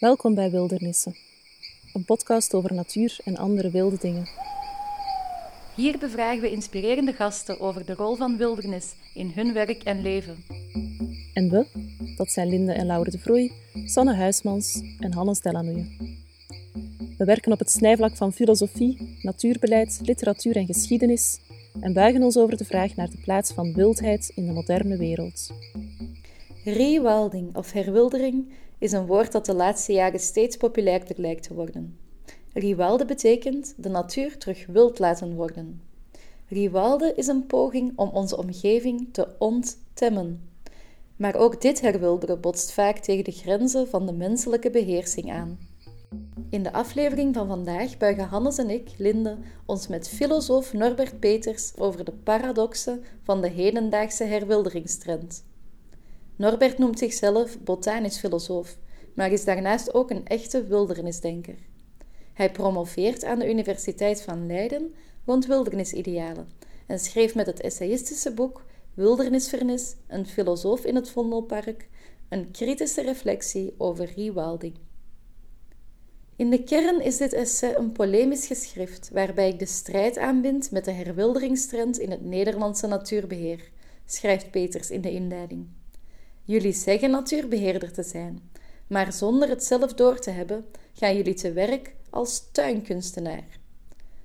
Welkom bij Wildernissen, een podcast over natuur en andere wilde dingen. Hier bevragen we inspirerende gasten over de rol van wildernis in hun werk en leven. En we, dat zijn Linde en Laure de Vroei, Sanne Huismans en Hannes Delanoye. We werken op het snijvlak van filosofie, natuurbeleid, literatuur en geschiedenis en buigen ons over de vraag naar de plaats van wildheid in de moderne wereld. Rewilding of herwildering is een woord dat de laatste jaren steeds populairder lijkt te worden. Rewilden betekent de natuur terug wild laten worden. Rewilden is een poging om onze omgeving te onttemmen. Maar ook dit herwilderen botst vaak tegen de grenzen van de menselijke beheersing aan. In de aflevering van vandaag buigen Hannes en ik, Linde, ons met filosoof Norbert Peters over de paradoxen van de hedendaagse herwilderingstrend. Norbert noemt zichzelf botanisch filosoof, maar is daarnaast ook een echte wildernisdenker. Hij promoveert aan de Universiteit van Leiden rond wildernisidealen en schreef met het essayistische boek Wildernisvernis, een filosoof in het Vondelpark, een kritische reflectie over rewilding. In de kern is dit essay een polemisch geschrift waarbij ik de strijd aanbind met de herwilderingstrend in het Nederlandse natuurbeheer, schrijft Peters in de inleiding. Jullie zeggen natuurbeheerder te zijn, maar zonder het zelf door te hebben, gaan jullie te werk als tuinkunstenaar.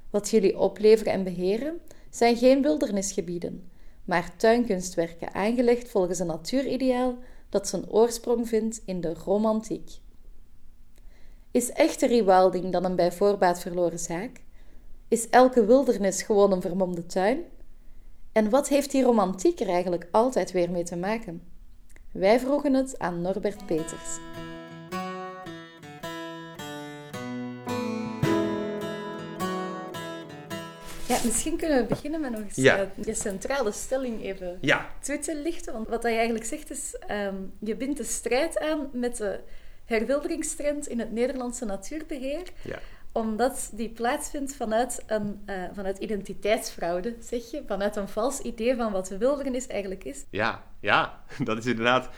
Wat jullie opleveren en beheren zijn geen wildernisgebieden, maar tuinkunstwerken aangelegd volgens een natuurideaal dat zijn oorsprong vindt in de romantiek. Is echte rewilding dan een bij voorbaat verloren zaak? Is elke wildernis gewoon een vermomde tuin? En wat heeft die romantiek er eigenlijk altijd weer mee te maken? Wij vroegen het aan Norbert Peters. Ja, misschien kunnen we beginnen met nog eens Ja. eh, je centrale stelling even Ja, toe te lichten. Want wat hij eigenlijk zegt is, ehm, je bindt de strijd aan met de herwilderingstrend in het Nederlandse natuurbeheer ja. Omdat die plaatsvindt vanuit, een, eh, vanuit identiteitsfraude, zeg je. Vanuit een vals idee van wat wildernis eigenlijk is. Ja, ja, dat is inderdaad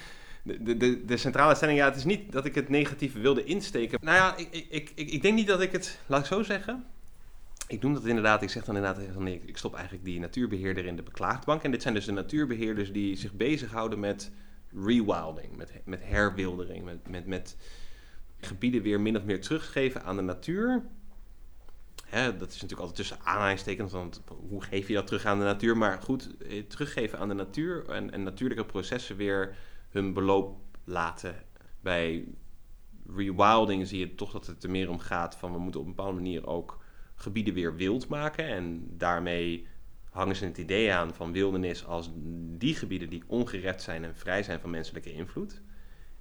de, de, de centrale stelling. Ja, het is niet dat ik het negatieve wilde insteken. Nou ja, ik, ik, ik, ik denk niet dat ik het, laat ik zo zeggen. Ik noem dat inderdaad, ik zeg dan inderdaad nee, ik stop eigenlijk die natuurbeheerder in de beklaagdbank. En dit zijn dus de natuurbeheerders die zich bezighouden met rewilding, met, met herwildering, met, met, met gebieden weer min of meer teruggeven aan de natuur. Hè, dat is natuurlijk altijd tussen aanhalingstekens, want hoe geef je dat terug aan de natuur? Maar goed, eh, teruggeven aan de natuur en, en natuurlijke processen weer hun beloop laten. Bij rewilding zie je toch dat het er meer om gaat van we moeten op een bepaalde manier ook gebieden weer wild maken. En daarmee hangen ze het idee aan van wildernis als die gebieden die ongerept zijn en vrij zijn van menselijke invloed.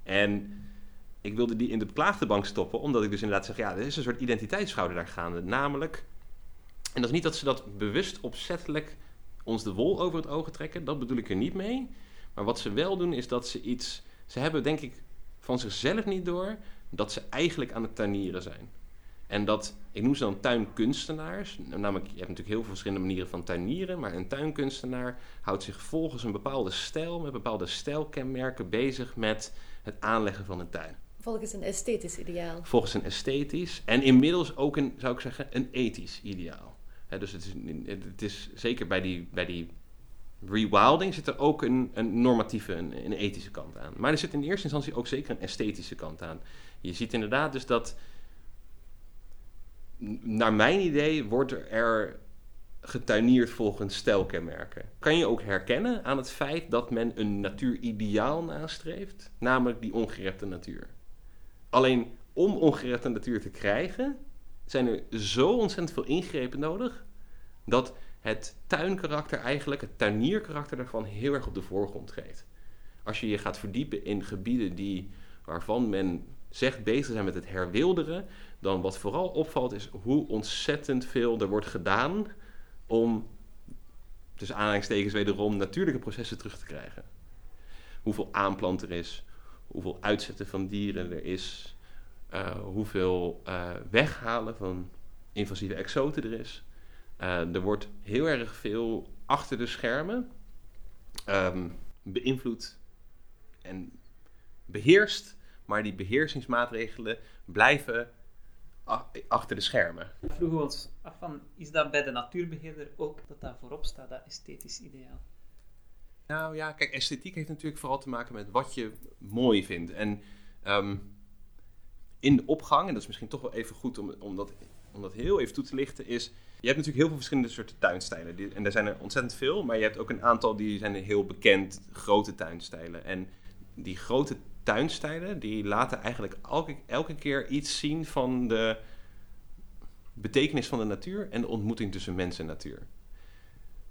En ik wilde die in de beklaagde bank stoppen, omdat ik dus inderdaad zeg, ja, er is een soort identiteitsschouder daar gaande. Namelijk, en dat is niet dat ze dat bewust opzettelijk ons de wol over het ogen trekken, dat bedoel ik er niet mee. Maar wat ze wel doen, is dat ze iets, ze hebben denk ik van zichzelf niet door, dat ze eigenlijk aan het tuinieren zijn. En dat, ik noem ze dan tuinkunstenaars. Namelijk, je hebt natuurlijk heel veel verschillende manieren van tuinieren. Maar een tuinkunstenaar houdt zich volgens een bepaalde stijl, met bepaalde stijlkenmerken bezig met het aanleggen van een tuin. Volgens een esthetisch ideaal. Volgens een esthetisch en inmiddels ook een, zou ik zeggen, een ethisch ideaal. Dus het is, het is zeker bij die, bij die rewilding zit er ook een, een normatieve, een, een ethische kant aan. Maar er zit in eerste instantie ook zeker een esthetische kant aan. Je ziet inderdaad dus dat naar mijn idee wordt er getuineerd volgens stijlkenmerken. Kan je ook herkennen aan het feit dat men een natuurideaal nastreeft, namelijk die ongerepte natuur. Alleen om ongerepte natuur te krijgen, zijn er zo ontzettend veel ingrepen nodig dat het tuinkarakter eigenlijk, het tuinierkarakter daarvan heel erg op de voorgrond treedt. Als je je gaat verdiepen in gebieden die, waarvan men zegt bezig zijn met het herwilderen, dan wat vooral opvalt is hoe ontzettend veel er wordt gedaan om, tussen aanhalingstekens wederom, natuurlijke processen terug te krijgen. Hoeveel aanplant er is, hoeveel uitzetten van dieren er is, uh, hoeveel uh, weghalen van invasieve exoten er is. Uh, er wordt heel erg veel achter de schermen um, beïnvloed en beheerst maar die beheersingsmaatregelen blijven achter de schermen. Vroegen we ons af van, is dat bij de natuurbeheerder ook dat dat voorop staat, dat esthetisch ideaal? Nou ja, kijk, esthetiek heeft natuurlijk vooral te maken met wat je mooi vindt. En ehm, in de opgang, en dat is misschien toch wel even goed om, om, dat, om dat heel even toe te lichten, is... Je hebt natuurlijk heel veel verschillende soorten tuinstijlen. En er zijn er ontzettend veel, maar je hebt ook een aantal die zijn heel bekend, grote tuinstijlen. En die grote tuinstijlen, die laten eigenlijk elke, elke keer iets zien van de betekenis van de natuur en de ontmoeting tussen mens en natuur.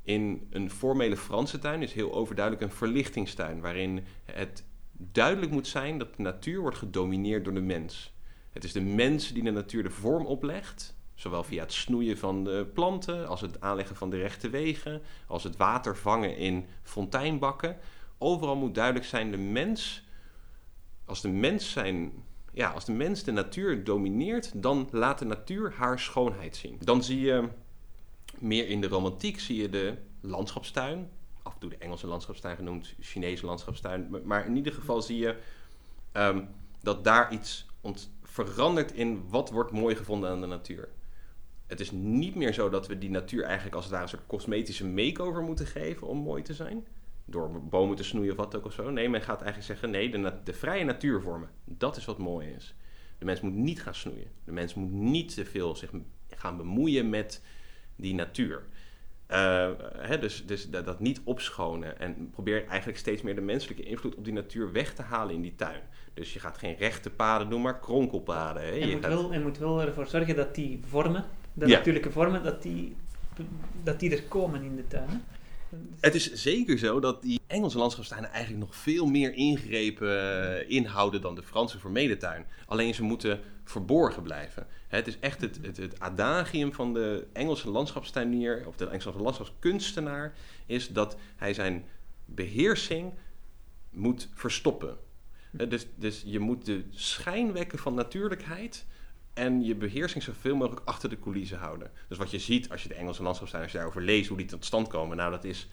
In een formele Franse tuin is heel overduidelijk een verlichtingstuin, waarin het duidelijk moet zijn dat de natuur wordt gedomineerd door de mens. Het is de mens die de natuur de vorm oplegt, zowel via het snoeien van de planten, als het aanleggen van de rechte wegen, als het water vangen in fonteinbakken. Overal moet duidelijk zijn, de mens, als de mens zijn ja, als de mens de natuur domineert, dan laat de natuur haar schoonheid zien. Dan zie je meer in de romantiek zie je de landschapstuin. Af en toe de Engelse landschapstuin genoemd, Chinese landschapstuin. Maar in ieder geval zie je ehm, dat daar iets verandert in wat wordt mooi gevonden aan de natuur. Het is niet meer zo dat we die natuur eigenlijk als het ware een soort cosmetische make-over moeten geven om mooi te zijn. Door bomen te snoeien of wat ook of zo. Nee, men gaat eigenlijk zeggen: nee, de, de vrije natuurvormen, dat is wat mooi is. De mens moet niet gaan snoeien. De mens moet niet te veel zich gaan bemoeien met die natuur. Uh, hè, dus dus dat, dat, niet opschonen. En probeer eigenlijk steeds meer de menselijke invloed op die natuur weg te halen in die tuin. Dus je gaat geen rechte paden doen, maar kronkelpaden. Hè. En, je moet gaat... wel, en moet wel ervoor zorgen dat die vormen, de natuurlijke vormen, dat die, dat die er komen in de tuin. Het is zeker zo dat die Engelse landschapstuinen eigenlijk nog veel meer ingrepen eh, inhouden dan de Franse formelentuin. Alleen ze moeten verborgen blijven. Het is echt het, het, het adagium van de Engelse landschapstuinier, of de Engelse landschapskunstenaar, is dat hij zijn beheersing moet verstoppen. Dus, dus je moet de schijn wekken van natuurlijkheid en je beheersing zoveel mogelijk achter de coulissen houden. Dus wat je ziet als je de Engelse landschapstuin, als je daarover leest hoe die tot stand komen, nou dat is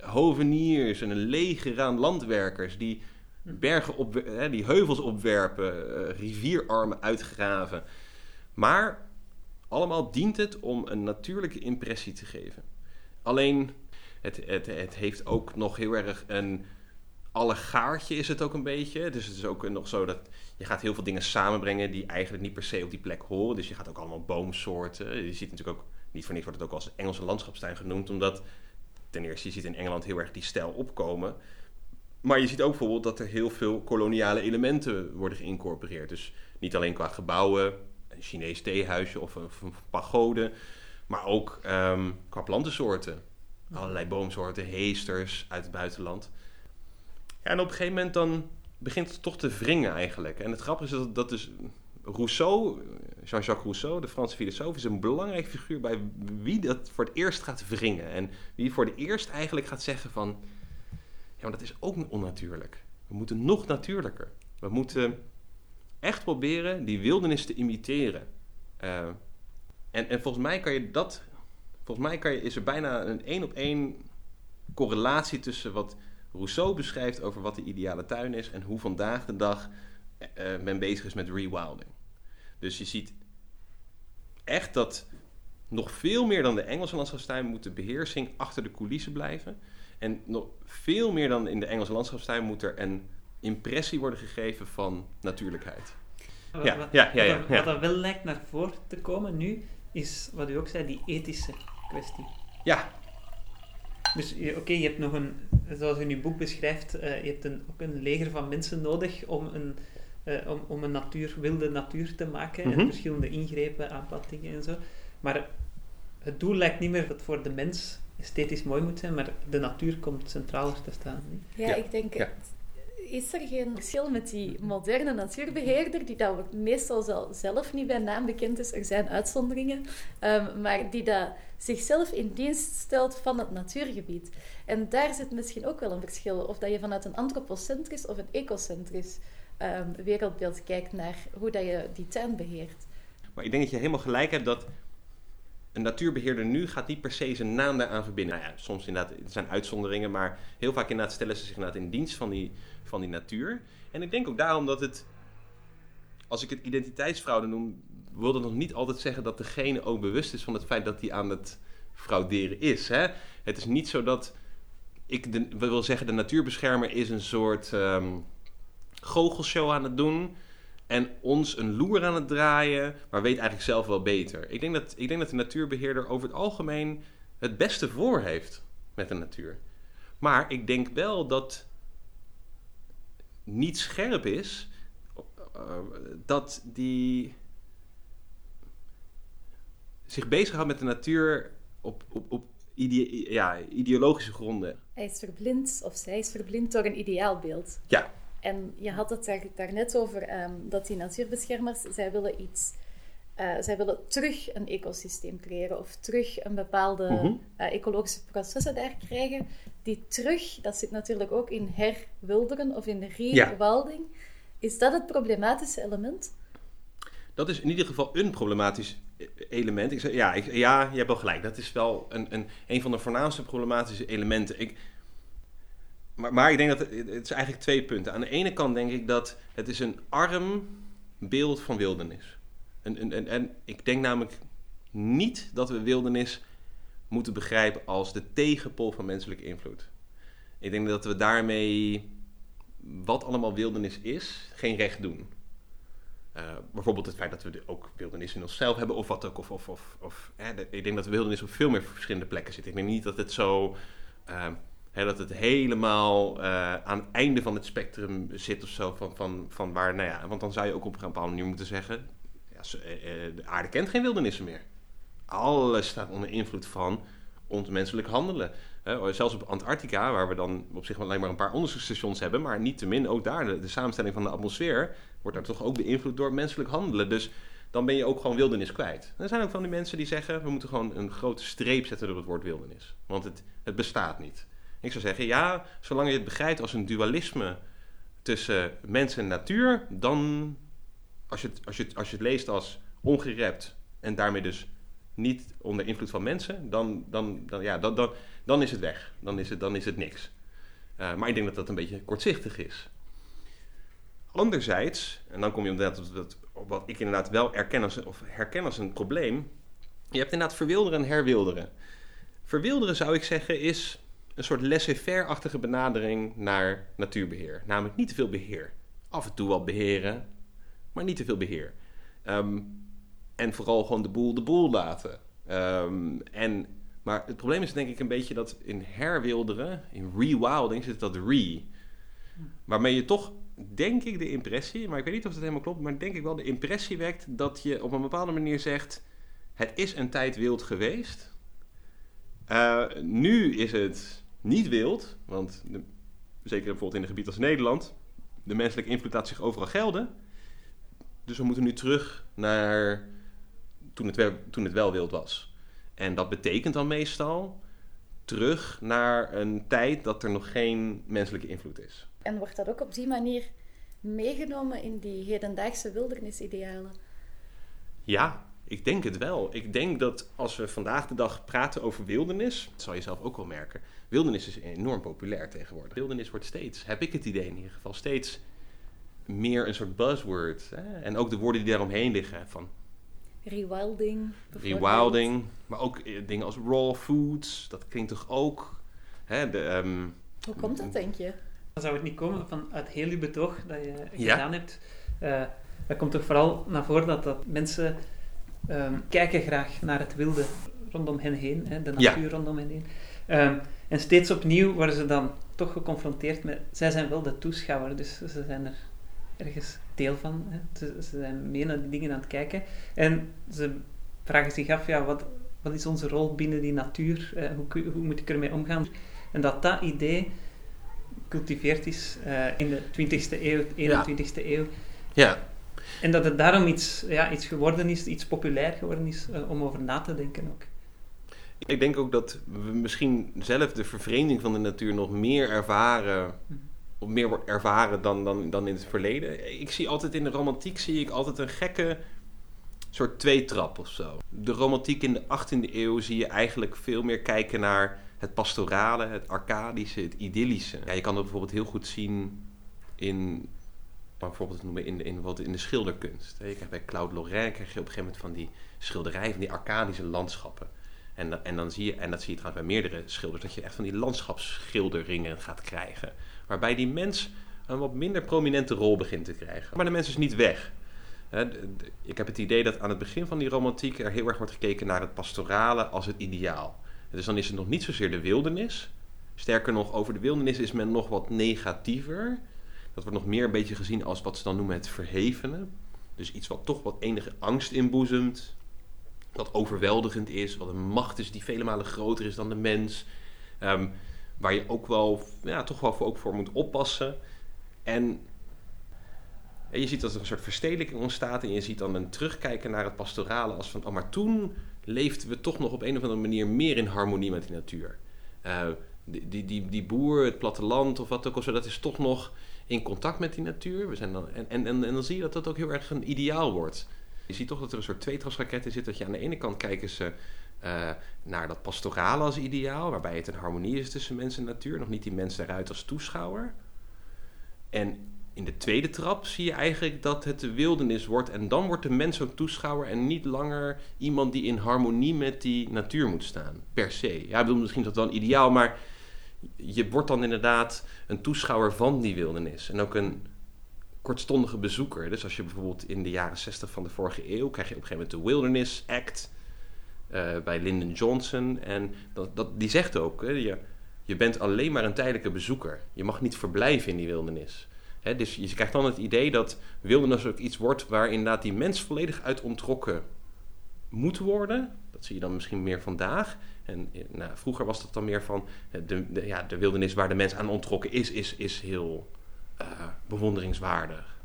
hoveniers en een leger aan landwerkers die bergen op, die heuvels opwerpen, eh, rivierarmen uitgraven. Maar allemaal dient het om een natuurlijke impressie te geven. Alleen, het, het, het heeft ook nog heel erg een allegaartje is het ook een beetje. Dus het is ook nog zo dat je gaat heel veel dingen samenbrengen die eigenlijk niet per se op die plek horen. Dus je gaat ook allemaal boomsoorten. Je ziet natuurlijk ook, niet voor niks wordt het ook als Engelse landschapstuin genoemd, omdat ten eerste je ziet in Engeland heel erg die stijl opkomen. Maar je ziet ook bijvoorbeeld dat er heel veel koloniale elementen worden geïncorporeerd. Dus niet alleen qua gebouwen, een Chinees theehuisje of een, pagode, maar ook um, qua plantensoorten. Allerlei boomsoorten, heesters uit het buitenland. Ja, en op een gegeven moment dan begint toch te wringen eigenlijk. En het grappige is dat, dat dus Rousseau, Jean-Jacques Rousseau, de Franse filosoof, is een belangrijke figuur bij wie dat voor het eerst gaat wringen. En wie voor het eerst eigenlijk gaat zeggen van, ja, maar dat is ook onnatuurlijk. We moeten nog natuurlijker. We moeten echt proberen die wildernis te imiteren. Uh, en, en volgens mij kan je dat, volgens mij kan je, is er bijna een één op één correlatie tussen wat Rousseau beschrijft over wat de ideale tuin is en hoe vandaag de dag uh, men bezig is met rewilding. Dus je ziet echt dat nog veel meer dan de Engelse landschapstuin moet de beheersing achter de coulissen blijven. En nog veel meer dan in de Engelse landschapstuin moet er een impressie worden gegeven van natuurlijkheid. Wat, ja, wat, ja, ja, ja, wat, wat er wel lijkt naar voren te komen nu, is wat u ook zei, die ethische kwestie. Ja. Dus oké, je hebt nog een, zoals u in uw boek beschrijft, uh, je hebt een, ook een leger van mensen nodig om een, uh, om, om een natuur, wilde natuur te maken mm -hmm. en mhm. verschillende ingrepen, aanpassingen en zo. Maar het doel lijkt niet meer dat voor de mens esthetisch mooi moet zijn, maar de natuur komt centraal te staan. Ja, ja, ik denk, ja. Is er geen verschil met die moderne natuurbeheerder, die dat meestal zelf niet bij naam bekend is, er zijn uitzonderingen, um, maar die dat zichzelf in dienst stelt van het natuurgebied. En daar zit misschien ook wel een verschil, of dat je vanuit een antropocentrisch of een ecocentrisch um, wereldbeeld kijkt naar hoe dat je die tuin beheert. Maar ik denk dat je helemaal gelijk hebt dat een natuurbeheerder nu gaat niet per se zijn naam daaraan verbinden. Nou ja, soms inderdaad, er zijn uitzonderingen, maar heel vaak inderdaad stellen ze zich inderdaad in dienst van die, van die natuur. En ik denk ook daarom dat het als ik het identiteitsfraude noem, wil dat nog niet altijd zeggen dat degene ook bewust is van het feit dat hij aan het frauderen is. Hè? Het is niet zo dat ik de, wil zeggen, de natuurbeschermer is een soort um, goochelshow aan het doen. En ons een loer aan het draaien, maar weet eigenlijk zelf wel beter. Ik denk dat, ik denk dat de natuurbeheerder over het algemeen het beste voor heeft met de natuur. Maar ik denk wel dat niet scherp is uh, dat die zich bezighoudt met de natuur op, op, op ja, ideologische gronden. Hij is verblind, of zij is verblind door een ideaalbeeld. Ja. En je had het daar, daarnet over um, dat die natuurbeschermers, zij willen iets uh, zij willen terug een ecosysteem creëren of terug een bepaalde uh, ecologische processen daar krijgen, die terug, dat zit natuurlijk ook in herwilderen of in de rewilding. Ja. Is dat het problematische element? Dat is in ieder geval een problematisch element. Ik zeg, ja, ik, ja, je hebt wel gelijk. Dat is wel een, een, een van de voornaamste problematische elementen. Ik, maar, maar ik denk dat het, is eigenlijk twee punten. Aan de ene kant denk ik dat het is een arm beeld van wildernis. En, en, en, ik denk namelijk niet dat we wildernis moeten begrijpen als de tegenpol van menselijke invloed. Ik denk dat we daarmee wat allemaal wildernis is, geen recht doen. Uh, bijvoorbeeld het feit dat we ook wildernis in onszelf hebben, of wat ook. Of, of, of, of ik denk dat de wildernis op veel meer verschillende plekken zit. Ik denk niet dat het zo. Uh, dat het helemaal uh, aan het einde van het spectrum zit of zo. Van, van, van waar, nou ja. Want dan zou je ook op een bepaalde manier moeten zeggen. Ja, de aarde kent geen wildernissen meer. Alles staat onder invloed van ons menselijk handelen. zelfs op Antarctica, waar we dan op zich alleen maar een paar onderzoeksstations hebben, maar niet te min ook daar, de, de samenstelling van de atmosfeer, wordt daar toch ook beïnvloed door menselijk handelen. Dus dan ben je ook gewoon wildernis kwijt. er zijn ook van die mensen die zeggen, we moeten gewoon een grote streep zetten door het woord wildernis. Want het, het bestaat niet. Ik zou zeggen, ja, zolang je het begrijpt als een dualisme tussen mens en natuur, dan, als je het, als je het, als je het leest als ongerept en daarmee dus niet onder invloed van mensen, dan, dan, dan, ja, dan, dan, dan is het weg. Dan is het, dan is het niks. Uh, maar ik denk dat dat een beetje kortzichtig is. Anderzijds, en dan kom je op, dat, wat ik inderdaad wel erken als, of herken als een probleem. Je hebt inderdaad verwilderen en herwilderen. Verwilderen zou ik zeggen is een soort laissez-faire-achtige benadering naar natuurbeheer. Namelijk niet te veel beheer. Af en toe wat beheren, maar niet te veel beheer. Um, en vooral gewoon de boel de boel laten. Um, en, maar het probleem is denk ik een beetje dat in herwilderen, in rewilding, zit dat re. Waarmee je toch, denk ik, de impressie, maar ik weet niet of het helemaal klopt, maar denk ik wel de impressie wekt dat je op een bepaalde manier zegt: het is een tijd wild geweest. Uh, nu is het niet wild, want de, zeker bijvoorbeeld in een gebied als Nederland, de menselijke invloed laat zich overal gelden. Dus we moeten nu terug naar toen het, wel, toen het wel wild was. En dat betekent dan meestal terug naar een tijd dat er nog geen menselijke invloed is. En wordt dat ook op die manier meegenomen in die hedendaagsche wildernisidealen? Ja, ik denk het wel. Ik denk dat als we vandaag de dag praten over wildernis, dat zal je zelf ook wel merken. Wildernis is enorm populair tegenwoordig. Wildernis wordt steeds, heb ik het idee in ieder geval, steeds meer een soort buzzword. Hè? En ook de woorden die daaromheen liggen van Rewilding. Rewilding, maar ook eh, dingen als raw foods, dat klinkt toch ook. Hè, de, um, Hoe komt dat, denk je? Dan zou het niet komen vanuit heel je betoog dat je gedaan hebt. Uh, dat komt toch vooral naar voren dat, dat mensen um, kijken graag naar het wilde rondom hen heen, hè, de natuur rondom hen heen. Um, en steeds opnieuw worden ze dan toch geconfronteerd met... Zij zijn wel de toeschouwer, dus ze zijn er ergens deel van. Hè. Ze, ze, zijn mee naar die dingen aan het kijken. En ze vragen zich af, ja, wat, wat is onze rol binnen die natuur? Eh, hoe, hoe moet ik ermee omgaan? En dat dat idee cultiveerd is uh, in de 20e eeuw, 21e eeuw. Ja. En dat het daarom iets, ja, iets geworden is, iets populair geworden is uh, om over na te denken ook. Ik denk ook dat we misschien zelf de vervreemding van de natuur nog meer ervaren mhm of meer wordt ervaren dan, dan, dan in het verleden. Ik zie altijd in de romantiek zie ik altijd een gekke soort tweetrap of zo. De romantiek in de 18e eeuw zie je eigenlijk veel meer kijken naar het pastorale, het arcadische, het idyllische. Ja, je kan dat bijvoorbeeld heel goed zien in bijvoorbeeld noemen in, in, in de schilderkunst. Je krijgt bij Claude Lorrain krijg je op een gegeven moment van die schilderijen, van die arcadische landschappen. En, en, dan zie je, en dat zie je trouwens bij meerdere schilders, dat je echt van die landschapsschilderingen gaat krijgen. Waarbij die mens een wat minder prominente rol begint te krijgen. Maar de mens is niet weg. Ik heb het idee dat aan het begin van die romantiek er heel erg wordt gekeken naar het pastorale als het ideaal. Dus dan is het nog niet zozeer de wildernis. Sterker nog, over de wildernis is men nog wat negatiever. Dat wordt nog meer een beetje gezien als wat ze dan noemen het verhevene. Dus iets wat toch wat enige angst inboezemt. Wat overweldigend is, wat een macht is die vele malen groter is dan de mens. Ehm, waar je ook wel, ja, toch wel voor, ook voor moet oppassen. En, en je ziet dat er een soort verstedelijking ontstaat. En je ziet dan een terugkijken naar het pastorale als van, oh, maar toen leefden we toch nog op een of andere manier meer in harmonie met die natuur. Die, die, die, die boer, het platteland of wat ook al zo, dat is toch nog in contact met die natuur. We zijn dan, en, en, en, dan zie je dat dat ook heel erg een ideaal wordt. Je ziet toch dat er een soort tweetrapsraket in zit. Dat je aan de ene kant kijken ze uh, naar dat pastorale als ideaal, waarbij het een harmonie is tussen mens en natuur. Nog niet die mens eruit als toeschouwer. En in de tweede trap zie je eigenlijk dat het de wildernis wordt. En dan wordt de mens ook toeschouwer en niet langer iemand die in harmonie met die natuur moet staan. Per se. Ja, ik bedoel, misschien is dat wel een ideaal, maar je wordt dan inderdaad een toeschouwer van die wildernis. En ook een kortstondige bezoeker. Dus als je bijvoorbeeld in de jaren 60 van de vorige eeuw krijg je op een gegeven moment de Wilderness Act uh, bij Lyndon Johnson. En dat, dat, die zegt ook, hè, je, je bent alleen maar een tijdelijke bezoeker. Je mag niet verblijven in die wildernis. Hè, dus je krijgt dan het idee dat wildernis ook iets wordt waar inderdaad die mens volledig uit ontrokken moet worden. Dat zie je dan misschien meer vandaag. En eh, nou, vroeger was dat dan meer van eh, de, ja, de wildernis waar de mens aan ontrokken is, is, is heel uh, bewonderingswaardig.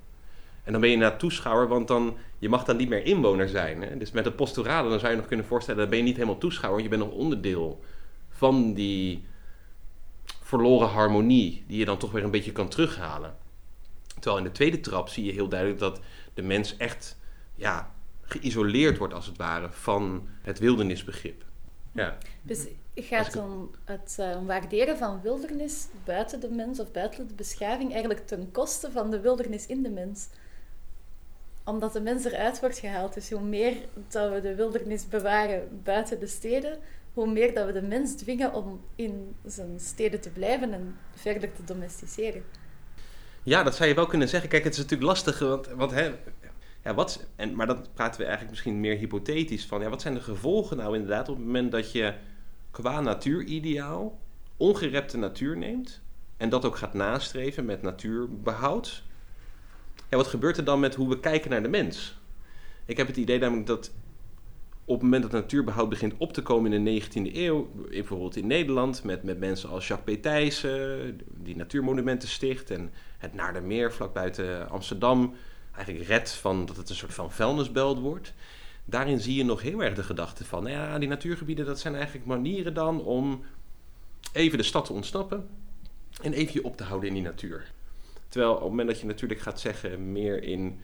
En dan ben je naar toeschouwer, want dan, je mag dan niet meer inwoner zijn. Hè? Dus met het posturale dan zou je nog kunnen voorstellen, dan ben je niet helemaal toeschouwer, je bent nog onderdeel van die verloren harmonie, die je dan toch weer een beetje kan terughalen. Terwijl in de tweede trap zie je heel duidelijk dat de mens echt ja, geïsoleerd wordt, als het ware, van het wildernisbegrip. Ja. Dus gaat om het uh, waarderen van wildernis buiten de mens of buiten de beschaving eigenlijk ten koste van de wildernis in de mens. Omdat de mens eruit wordt gehaald. Dus hoe meer dat we de wildernis bewaren buiten de steden, hoe meer dat we de mens dwingen om in zijn steden te blijven en verder te domesticeren. Ja, dat zou je wel kunnen zeggen. Kijk, het is natuurlijk lastig, want, want hè, ja, wat, en, maar dan praten we eigenlijk misschien meer hypothetisch van, ja, wat zijn de gevolgen nou inderdaad op het moment dat je qua natuurideaal ongerepte natuur neemt en dat ook gaat nastreven met natuurbehoud? Ja, wat gebeurt er dan met hoe we kijken naar de mens? Ik heb het idee namelijk dat op het moment dat natuurbehoud begint op te komen in de 19e eeuw, bijvoorbeeld in Nederland, met, met mensen als Jacques P. Thijssen, die natuurmonumenten sticht, en het Naardermeer vlak buiten Amsterdam, eigenlijk redt van dat het een soort van vuilnisbelt wordt. Daarin zie je nog heel erg de gedachte van, ja, die natuurgebieden, dat zijn eigenlijk manieren dan om even de stad te ontsnappen en even je op te houden in die natuur. Terwijl op het moment dat je natuurlijk gaat zeggen, meer in,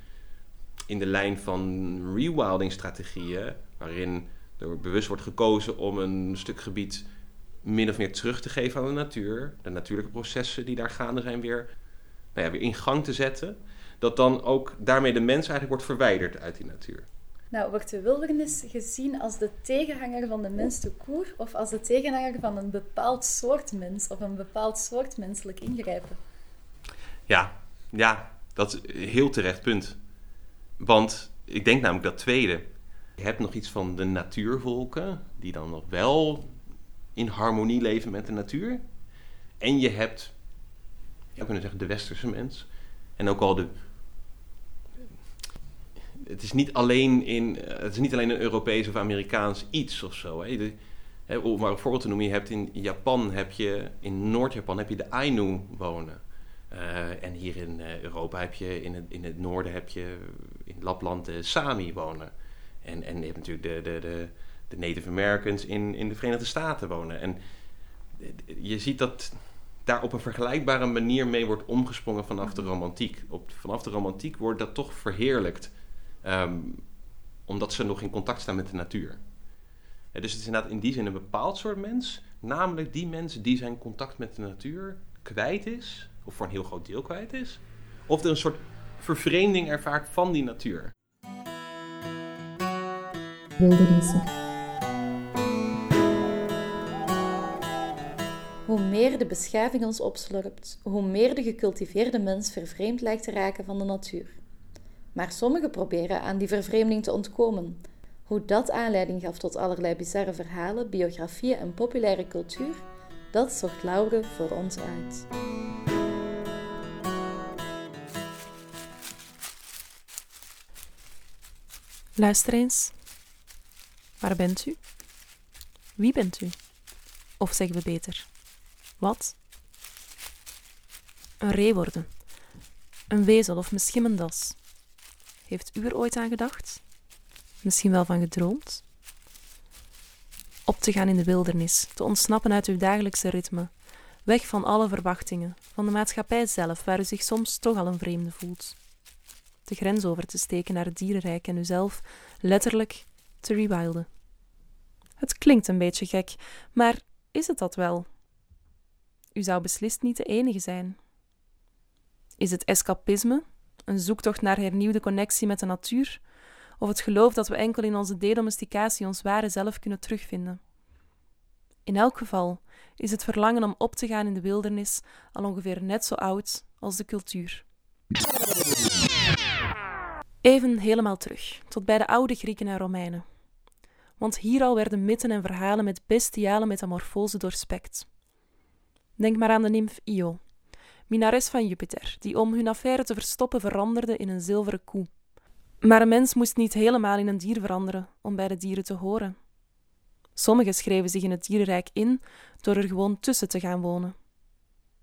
in de lijn van rewilding strategieën, waarin er bewust wordt gekozen om een stuk gebied min of meer terug te geven aan de natuur, de natuurlijke processen die daar gaande zijn weer, nou ja, weer in gang te zetten dat dan ook daarmee de mens eigenlijk wordt verwijderd uit die natuur. Nou, wordt de wildernis gezien als de tegenhanger van de mens te koer of als de tegenhanger van een bepaald soort mens of een bepaald soort menselijk ingrijpen? Ja, ja, dat is een heel terecht punt. Want ik denk namelijk dat tweede. Je hebt nog iets van de natuurvolken, die dan nog wel in harmonie leven met de natuur. En je hebt, je zou kunnen zeggen, de westerse mens. En ook al de het is niet alleen in, eh, het is niet alleen een Europees of Amerikaans iets of zo. Hè. hè, om maar een voorbeeld te noemen, je hebt in Japan heb je, in Noord-Japan heb je de Ainu wonen. Uh, en hier in uh, Europa heb je, in het, in het noorden heb je, in Lapland de Sami wonen. En, en je hebt natuurlijk de, de, de, de Native Americans in, in de Verenigde Staten wonen. En je ziet dat daar op een vergelijkbare manier mee wordt omgesprongen vanaf de romantiek. Op, vanaf de romantiek wordt dat toch verheerlijkt. Ehm, omdat ze nog in contact staan met de natuur. dus het is inderdaad in die zin een bepaald soort mens. Namelijk die mens die zijn contact met de natuur kwijt is. Of voor een heel groot deel kwijt is. Of er een soort vervreemding ervaart van die natuur. Hoe meer de beschaving ons opslurpt, hoe meer de gecultiveerde mens vervreemd lijkt te raken van de natuur. Maar sommigen proberen aan die vervreemding te ontkomen. Hoe dat aanleiding gaf tot allerlei bizarre verhalen, biografieën en populaire cultuur, dat zocht Laure voor ons uit. Luister eens. Waar bent u? Wie bent u? Of zeggen we beter, wat? Een ree worden. Een wezel of misschien een das. Heeft u er ooit aan gedacht? Misschien wel van gedroomd? Op te gaan in de wildernis, te ontsnappen uit uw dagelijkse ritme, weg van alle verwachtingen, van de maatschappij zelf, waar u zich soms toch al een vreemde voelt. De grens over te steken naar het dierenrijk en uzelf letterlijk te rewilden. Het klinkt een beetje gek, maar is het dat wel? U zou beslist niet de enige zijn. Is het escapisme, een zoektocht naar hernieuwde connectie met de natuur, of het geloof dat we enkel in onze dedomesticatie ons ware zelf kunnen terugvinden? In elk geval is het verlangen om op te gaan in de wildernis al ongeveer net zo oud als de cultuur. Even helemaal terug, tot bij de oude Grieken en Romeinen. Want hier al werden mythen en verhalen met bestiale metamorfose doorspekt. Denk maar aan de nimf Io, minares van Jupiter, die om hun affaire te verstoppen veranderde in een zilveren koe. Maar een mens moest niet helemaal in een dier veranderen om bij de dieren te horen. Sommigen schreven zich in het dierenrijk in door er gewoon tussen te gaan wonen.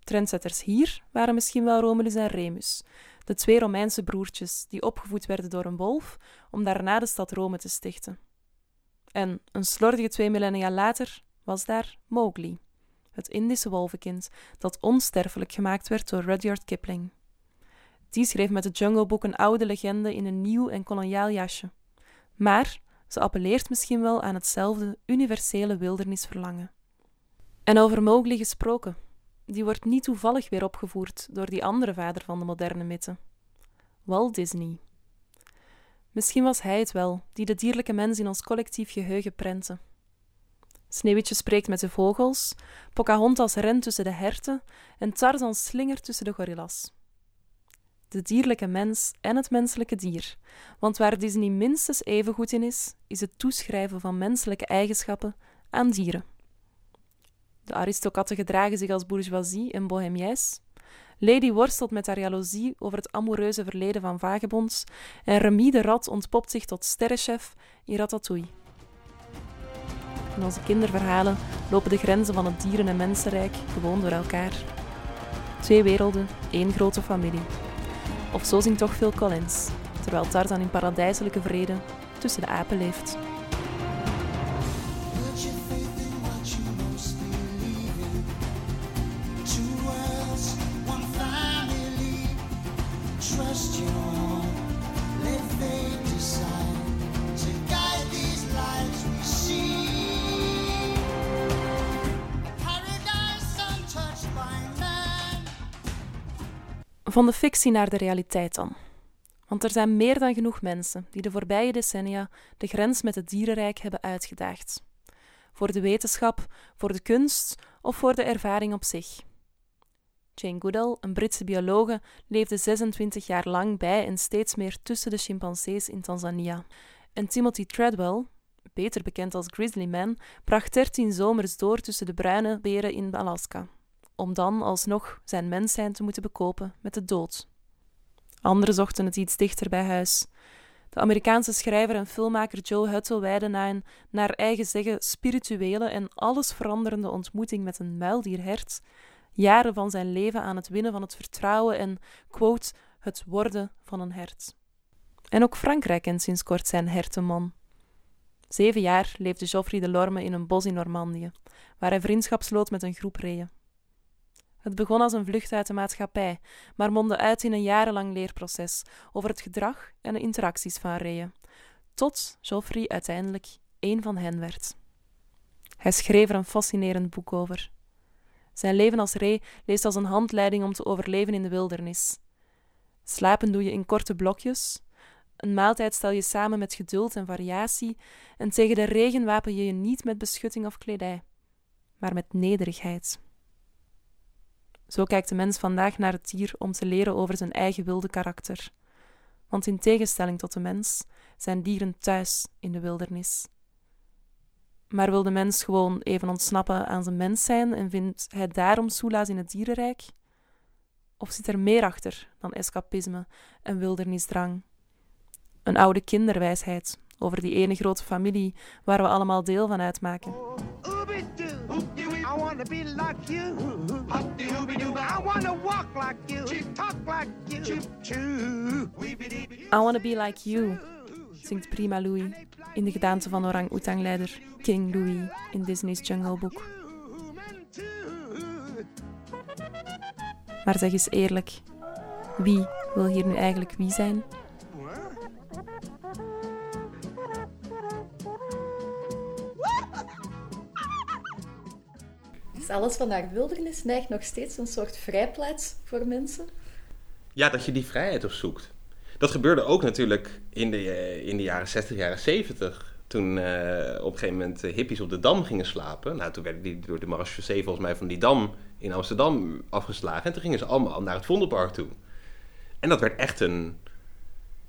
Trendsetters hier waren misschien wel Romulus en Remus, de twee Romeinse broertjes die opgevoed werden door een wolf om daarna de stad Rome te stichten. En een slordige twee millennia later was daar Mowgli, het Indische wolvenkind dat onsterfelijk gemaakt werd door Rudyard Kipling. Die schreef met het Jungle Book een oude legende in een nieuw en koloniaal jasje. Maar ze appelleert misschien wel aan hetzelfde universele wildernisverlangen. En over Mowgli gesproken, die wordt niet toevallig weer opgevoerd door die andere vader van de moderne mythe, Walt Disney. Misschien was hij het wel die de dierlijke mens in ons collectief geheugen prentte. Sneeuwwitje spreekt met de vogels, Pocahontas rent tussen de herten en Tarzan slingert tussen de gorillas. De dierlijke mens en het menselijke dier, want waar Disney minstens even goed in is, is het toeschrijven van menselijke eigenschappen aan dieren. De aristocatten gedragen zich als bourgeoisie en bohemiès. Lady worstelt met haar jaloezie over het amoureuze verleden van vagebonds en Remy de rat ontpopt zich tot sterrenchef in Ratatouille. In onze kinderverhalen lopen de grenzen van het dieren- en mensenrijk gewoon door elkaar. Twee werelden, één grote familie. Of zo zingt toch Phil Collins, terwijl Tarzan in paradijselijke vrede tussen de apen leeft. Van de fictie naar de realiteit dan. Want er zijn meer dan genoeg mensen die de voorbije decennia de grens met het dierenrijk hebben uitgedaagd. Voor de wetenschap, voor de kunst of voor de ervaring op zich. Jane Goodall, een Britse biologe, leefde 26 jaar lang bij en steeds meer tussen de chimpansees in Tanzania. En Timothy Treadwell, beter bekend als Grizzly Man, bracht 13 zomers door tussen de bruine beren in Alaska om dan alsnog zijn mens zijn te moeten bekopen met de dood. Anderen zochten het iets dichter bij huis. De Amerikaanse schrijver en filmmaker Joe Huttel wijde na een, naar eigen zeggen, spirituele en alles veranderende ontmoeting met een muildierhert, jaren van zijn leven aan het winnen van het vertrouwen en, quote, het worden van een hert. En ook Frankrijk kent sinds kort zijn hertenman. Zeven jaar leefde Geoffrey de Lorme in een bos in Normandië, waar hij vriendschap sloot met een groep reeën. Het begon als een vlucht uit de maatschappij, maar mondde uit in een jarenlang leerproces over het gedrag en de interacties van reeën, tot Geoffrey uiteindelijk één van hen werd. Hij schreef er een fascinerend boek over. Zijn leven als ree leest als een handleiding om te overleven in de wildernis. Slapen doe je in korte blokjes. Een maaltijd stel je samen met geduld en variatie. En tegen de regen wapen je je niet met beschutting of kledij, maar met nederigheid. Zo kijkt de mens vandaag naar het dier om te leren over zijn eigen wilde karakter. Want in tegenstelling tot de mens zijn dieren thuis in de wildernis. Maar wil de mens gewoon even ontsnappen aan zijn mens zijn en vindt hij daarom soelaas in het dierenrijk? Of zit er meer achter dan escapisme en wildernisdrang? Een oude kinderwijsheid over die ene grote familie waar we allemaal deel van uitmaken. I wanna be like you. I wanna walk like you. Talk like you. I wanna be like you, zingt Prima Louis in de gedaante van orang-oetang-leider King Louis in Disney's Jungle Book. Maar zeg eens eerlijk, wie wil hier nu eigenlijk wie zijn? Is alles vanuit wildernis neigt nog steeds een soort vrijplaats voor mensen? Ja, dat je die vrijheid opzoekt. Dat gebeurde ook natuurlijk in de, eh, in de jaren 60, jaren 70. Toen uh, op een gegeven moment hippies op de Dam gingen slapen. Nou, toen werden die door de marechaussee volgens mij van die Dam in Amsterdam afgeslagen. En toen gingen ze allemaal naar het Vondelpark toe. En dat werd echt een,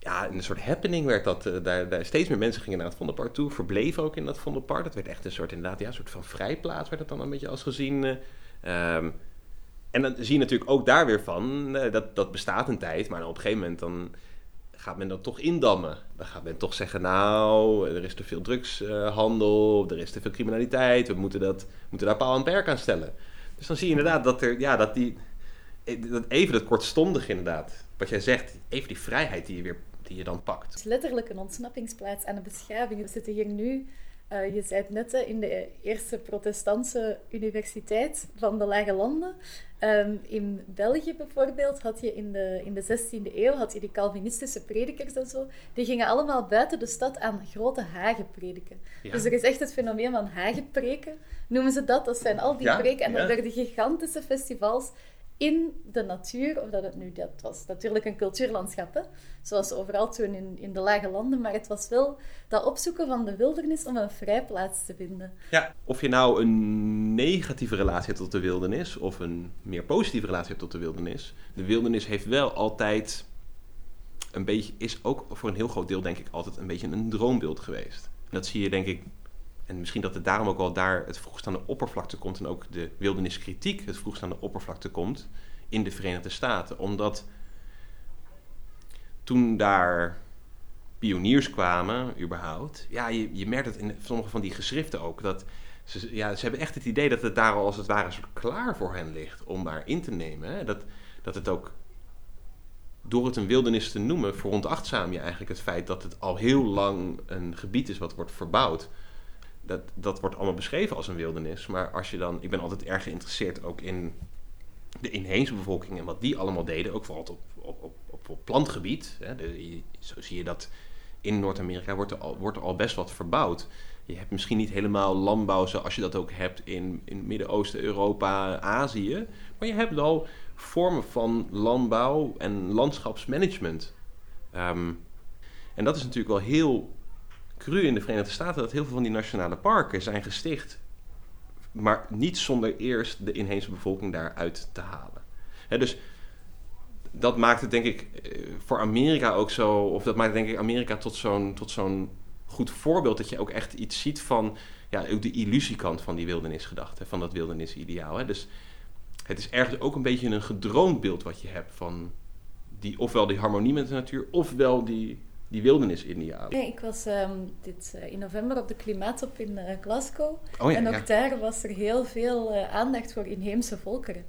ja, een soort happening. Werd dat, uh, daar, daar, steeds meer mensen gingen naar het Vondelpark toe. Verbleven ook in dat Vondelpark. Dat werd echt een soort, inderdaad, ja, een soort van vrijplaats werd het dan een beetje als gezien. Uh, um, en dan zie je natuurlijk ook daar weer van, uh, dat, dat bestaat een tijd. Maar op een gegeven moment dan gaat men dat toch indammen. Dan gaat men toch zeggen, nou, er is te veel drugshandel, er is te veel criminaliteit, we moeten, dat, moeten daar paal en perk aan stellen. Dus dan zie je inderdaad dat er, ja, dat die, dat even dat kortstondig inderdaad, wat jij zegt, even die vrijheid die je weer, die je dan pakt. Het is letterlijk een ontsnappingsplaats aan de beschaving. We zitten hier nu, uh, je zei het net, in de eerste protestantse universiteit van de Lage Landen. Um, in België bijvoorbeeld had je in de, in de 16e eeuw had je die Calvinistische predikers en zo. Die gingen allemaal buiten de stad aan grote hagen prediken. Ja. Dus er is echt het fenomeen van hagenpreken, noemen ze dat. Dat zijn al die Ja, preken. En ja. dat werden gigantische festivals in de natuur. Of dat het nu, dat was natuurlijk een cultuurlandschap, hè? zoals overal toen in, in de lage landen. Maar het was wel dat opzoeken van de wildernis om een vrijplaats te vinden. Ja, of je nou een negatieve relatie hebt tot de wildernis of een meer positieve relatie hebt tot de wildernis. De wildernis heeft wel altijd een beetje, is ook voor een heel groot deel denk ik altijd een beetje een droombeeld geweest. Dat zie je denk ik, en misschien dat het daarom ook wel daar het vroegst aan de oppervlakte komt en ook de wilderniskritiek het vroegst aan de oppervlakte komt in de Verenigde Staten. Omdat toen daar pioniers kwamen, überhaupt. Ja, je, merkt het in sommige van die geschriften ook. Dat ze, ja, ze hebben echt het idee dat het daar al als het ware klaar voor hen ligt om daar in te nemen. Hè? Dat, dat het ook, door het een wildernis te noemen, veronachtzaam je eigenlijk het feit dat het al heel lang een gebied is wat wordt verbouwd. Dat, dat wordt allemaal beschreven als een wildernis. Maar als je dan, ik ben altijd erg geïnteresseerd ook in de inheemse bevolking en wat die allemaal deden, ook vooral op, op, op, op, plantgebied. Hè. Zo zie je dat in Noord-Amerika wordt er, al, wordt er al best wat verbouwd. Je hebt misschien niet helemaal landbouw zoals je dat ook hebt in, in Midden-Oosten, Europa, Azië. Maar je hebt wel vormen van landbouw en landschapsmanagement. Um, en dat is natuurlijk wel heel cru in de Verenigde Staten, dat heel veel van die nationale parken zijn gesticht maar niet zonder eerst de inheemse bevolking daaruit te halen. Dus dat maakt het denk ik voor Amerika ook zo, of dat maakt denk ik Amerika tot zo'n, goed voorbeeld dat je ook echt iets ziet van ja, ook de illusiekant van die wildernisgedachte, van dat wildernisideaal. Dus het is ergens ook een beetje een gedroomd beeld wat je hebt van die, ofwel die harmonie met de natuur, ofwel die, die wildernisidealen. Nee, ik was um, dit, uh, in november op de Klimaatop in uh, Glasgow. Oh, ja, en ook ja. daar was er heel veel uh, aandacht voor inheemse volkeren.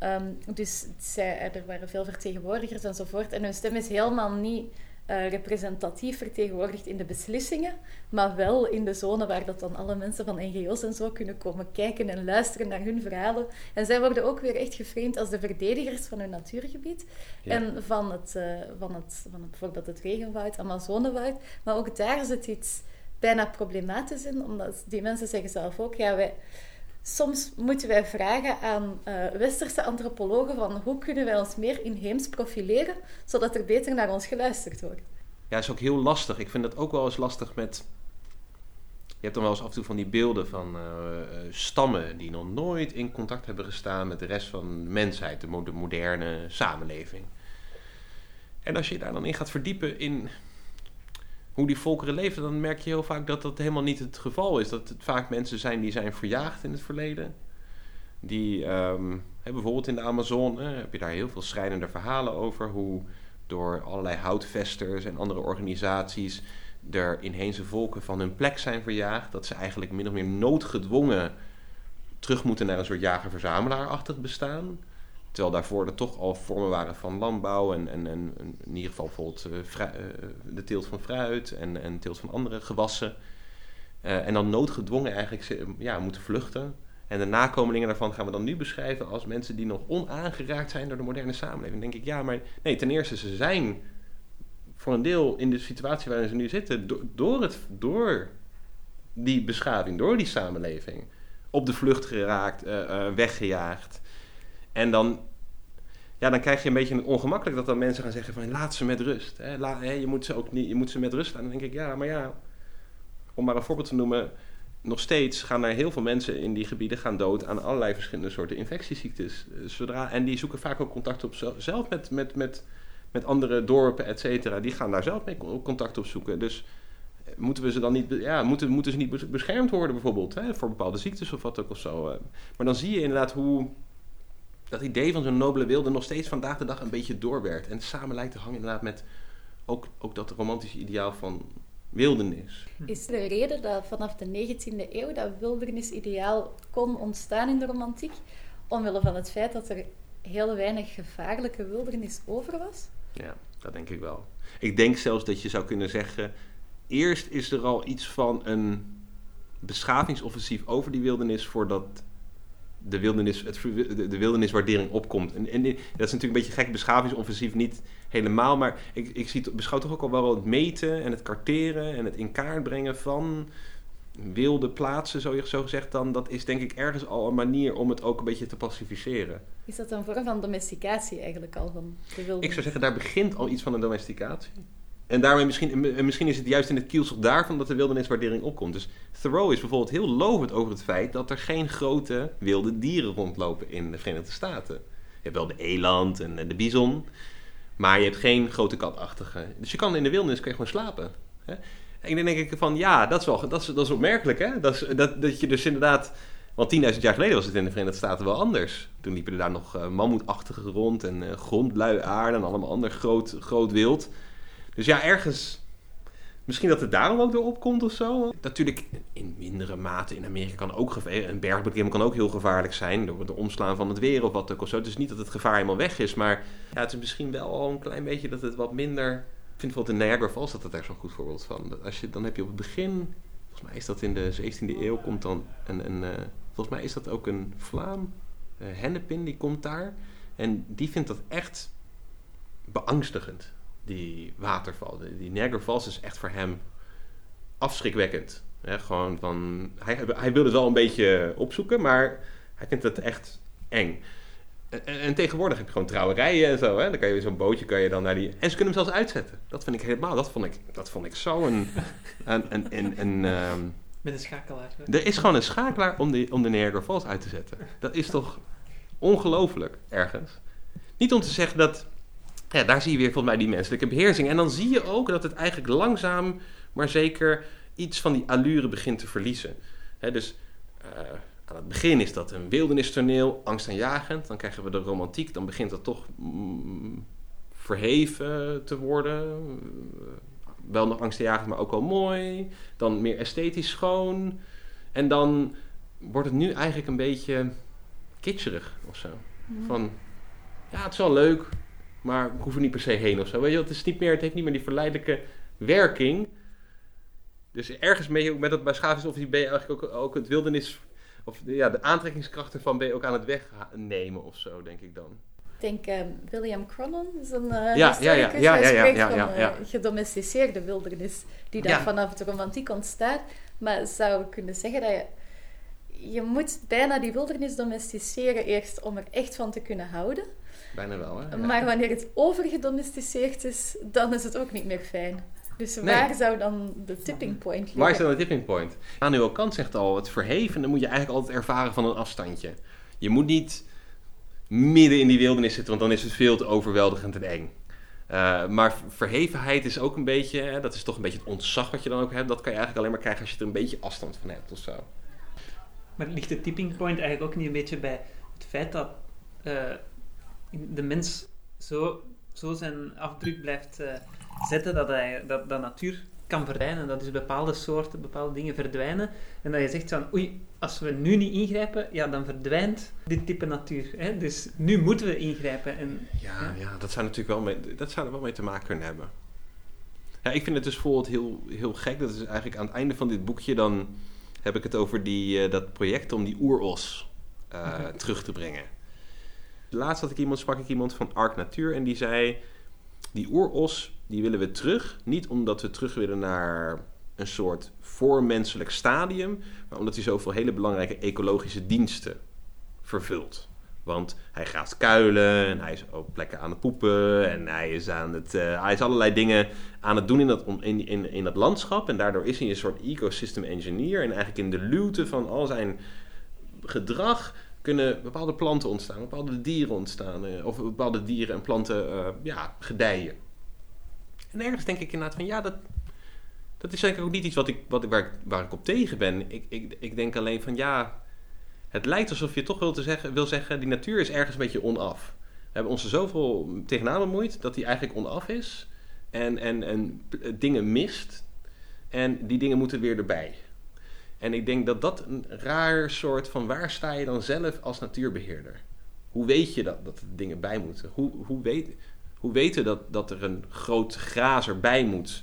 Um, dus zij, er waren veel vertegenwoordigers enzovoort. En hun stem is helemaal niet uh, representatief vertegenwoordigd in de beslissingen, maar wel in de zone waar dat dan alle mensen van NGO's en zo kunnen komen kijken en luisteren naar hun verhalen. En zij worden ook weer echt geframed als de verdedigers van hun natuurgebied Ja. en van het, uh, van, het, van het, bijvoorbeeld het regenwoud, Amazonewoud. Maar ook daar zit iets bijna problematisch in, omdat die mensen zeggen zelf ook, ja, wij, Soms moeten wij vragen aan uh, westerse antropologen van hoe kunnen wij ons meer inheems profileren, zodat er beter naar ons geluisterd wordt. Ja, is ook heel lastig. Ik vind dat ook wel eens lastig met... Je hebt dan wel eens af en toe van die beelden van uh, stammen die nog nooit in contact hebben gestaan met de rest van de mensheid, de moderne samenleving. En als je daar dan in gaat verdiepen in hoe die volkeren leven, dan merk je heel vaak dat dat helemaal niet het geval is. Dat het vaak mensen zijn die zijn verjaagd in het verleden. Die, um, bijvoorbeeld in de Amazone, heb je daar heel veel schrijnende verhalen over. Hoe door allerlei houtvesters en andere organisaties er inheemse volken van hun plek zijn verjaagd. Dat ze eigenlijk min of meer noodgedwongen terug moeten naar een soort jager-verzamelaar-achtig bestaan. Terwijl daarvoor er toch al vormen waren van landbouw en, en, en in ieder geval bijvoorbeeld uh, de teelt van fruit en, en teelt van andere gewassen. En dan noodgedwongen eigenlijk ja, moeten vluchten. En de nakomelingen daarvan gaan we dan nu beschrijven als mensen die nog onaangeraakt zijn door de moderne samenleving. Dan denk ik, ja, maar nee, ten eerste, ze zijn voor een deel in de situatie waarin ze nu zitten, door, het, door die beschaving, door die samenleving, op de vlucht geraakt, weggejaagd. En dan, ja, dan krijg je een beetje ongemakkelijk dat dan mensen gaan zeggen van laat ze met rust. Hè? hè, je moet ze ook niet, je moet ze met rust laten. Dan denk ik, ja, maar ja, om maar een voorbeeld te noemen, nog steeds gaan er heel veel mensen in die gebieden gaan dood aan allerlei verschillende soorten infectieziektes. Eh, zodra, en die zoeken vaak ook contact op zelf met, met, met, met andere dorpen, et cetera. Die gaan daar zelf mee contact op zoeken. Dus moeten we ze dan niet, ja, moeten, moeten ze niet beschermd worden bijvoorbeeld, hè, voor bepaalde ziektes of wat ook of zo. Eh. Maar dan zie je inderdaad hoe dat idee van zo'n nobele wilde nog steeds vandaag de dag een beetje doorwerkt. En samen lijkt te hangen inderdaad met ook, ook dat romantische ideaal van wildernis. Is een reden dat vanaf de 19e eeuw dat wildernisideaal kon ontstaan in de romantiek? Omwille van het feit dat er heel weinig gevaarlijke wildernis over was? Ja, dat denk ik wel. Ik denk zelfs dat je zou kunnen zeggen... eerst is er al iets van een beschavingsoffensief over die wildernis... voordat de, wildernis, het, de wilderniswaardering opkomt. En, en, dat is natuurlijk een beetje gek, beschavingsoffensief niet helemaal, maar ik, ik zie, beschouw toch ook al wel het meten en het karteren en het in kaart brengen van wilde plaatsen, zo, zo gezegd dan, dat is denk ik ergens al een manier om het ook een beetje te pacificeren. Is dat een vorm van domesticatie eigenlijk al van de wilde? Ik zou zeggen, daar begint al iets van een domesticatie. En daarmee misschien, misschien is het juist in het kielzog daarvan dat de wilderniswaardering opkomt. Dus Thoreau is bijvoorbeeld heel lovend over het feit dat er geen grote wilde dieren rondlopen in de Verenigde Staten. Je hebt wel de eland en de bison, maar je hebt geen grote katachtige. Dus je kan in de wildernis kun je gewoon slapen. Hè? En dan denk ik van ja, dat is wel dat is, dat is opmerkelijk. Hè? Dat, is, dat, dat je dus inderdaad. Want 10.000 jaar geleden was het in de Verenigde Staten wel anders. Toen liepen er daar nog uh, mammoetachtige rond en uh, grondluiaarden en allemaal ander groot, groot wild. Dus ja, ergens. Misschien dat het daarom ook door opkomt of zo. Natuurlijk in mindere mate in Amerika kan ook een bergbeklimmen kan ook heel gevaarlijk zijn door het omslaan van het weer of wat ook of zo. Het is niet dat het gevaar helemaal weg is, maar ja, het is misschien wel al een klein beetje dat het wat minder. Ik vind bijvoorbeeld in Niagara Falls dat het daar zo'n goed voorbeeld van. Als je, dan heb je op het begin, volgens mij is dat in de 17e eeuw, komt dan een, een uh, volgens mij is dat ook een Vlaam, uh, Hennepin, die komt daar. En die vindt dat echt beangstigend die waterval. Die Niagara Falls is echt voor hem afschrikwekkend. gewoon van, hij, hij wil het wel een beetje opzoeken, maar hij vindt het echt eng. En, en, tegenwoordig heb je gewoon trouwerijen en zo. Hè? Dan kan je zo'n bootje kan je dan naar die. En ze kunnen hem zelfs uitzetten. Dat vind ik helemaal. Dat vond ik, dat vond ik zo een. een, een, een, een um... Met een schakelaar. Er is gewoon een schakelaar om de, om de Niagara Falls uit te zetten. Dat is toch ongelooflijk ergens. Niet om te zeggen dat ja, daar zie je weer volgens mij die menselijke beheersing. En dan zie je ook dat het eigenlijk langzaam, maar zeker iets van die allure begint te verliezen. dus uh, aan het begin is dat een wildernistoneel, angstaanjagend. Dan krijgen we de romantiek, dan begint dat toch mm, verheven te worden. wel nog angstaanjagend, maar ook wel mooi. Dan meer esthetisch schoon. En dan wordt het nu eigenlijk een beetje kitscherig of zo. Mhm. Van, ja, het is wel leuk, maar ik hoef er niet per se heen of zo. Weet je, het, is niet meer, het heeft niet meer die verleidelijke werking. Dus ergens mee ook met dat beschavingsoffensief ben je eigenlijk ook, ook het wildernis... Of ja, de aantrekkingskracht ervan ben je ook aan het wegnemen of zo, denk ik dan. Ik denk uh, William Cronon is een uh, ja, ja, ja, ja, ja, ja, ja, ja, ja, van uh, gedomesticeerde wildernis die daar vanaf de romantiek ontstaat. Maar zou ik kunnen zeggen dat je je moet bijna die wildernis domesticeren eerst om er echt van te kunnen houden. Bijna wel, hè? Maar wanneer het overgedomesticeerd is, dan is het ook niet meer fijn. Dus waar zou dan de tipping point liggen? Waar is dan de tipping point? Manuel Kant zegt al, het verheven moet je eigenlijk altijd ervaren van een afstandje. Je moet niet midden in die wildernis zitten, want dan is het veel te overweldigend en eng. Uh, maar verhevenheid is ook een beetje, hè, dat is toch een beetje het ontzag wat je dan ook hebt. Dat kan je eigenlijk alleen maar krijgen als je er een beetje afstand van hebt of zo. Maar ligt de tipping point eigenlijk ook niet een beetje bij het feit dat uh, de mens zo, zo zijn afdruk blijft uh, zetten dat, hij, dat, dat natuur kan verdwijnen. Dat is bepaalde soorten, bepaalde dingen verdwijnen. En dat je zegt van, oei, als we nu niet ingrijpen, ja, dan verdwijnt dit type natuur. Hè? Dus nu moeten we ingrijpen. En, ja, ja, dat zou natuurlijk wel mee, dat zou er wel mee te maken kunnen hebben. Ja, ik vind het dus bijvoorbeeld heel, heel gek. Dat is eigenlijk aan het einde van dit boekje, dan heb ik het over die, uh, dat project om die oeros uh, terug te brengen. Laatst had ik iemand, sprak ik iemand van Ark Natuur en die zei... Die oeros, die willen we terug. Niet omdat we terug willen naar een soort voormenselijk stadium, maar omdat hij zoveel hele belangrijke ecologische diensten vervult. Want hij gaat kuilen en hij is op plekken aan het poepen en hij is, aan het, uh, hij is allerlei dingen aan het doen in dat, in, in, in dat landschap. En daardoor is hij een soort ecosystem engineer. En eigenlijk in de luwte van al zijn gedrag kunnen bepaalde planten ontstaan, bepaalde dieren ontstaan. Uh, of bepaalde dieren en planten uh, ja, gedijen. En ergens denk ik inderdaad van ja, dat, dat is eigenlijk ook niet iets wat ik, wat, waar, ik, waar ik op tegen ben. Ik, ik, ik denk alleen van ja, het lijkt alsof je toch wil, te zeggen, wil zeggen, die natuur is ergens een beetje onaf. We hebben ons er zoveel tegenaan bemoeid dat die eigenlijk onaf is. En, en, en dingen mist. En die dingen moeten weer erbij. En ik denk dat dat een raar soort van waar sta je dan zelf als natuurbeheerder? Hoe weet je dat, dat er dingen bij moeten? Hoe, hoe, weet, hoe weten dat, dat er een groot grazer bij moet?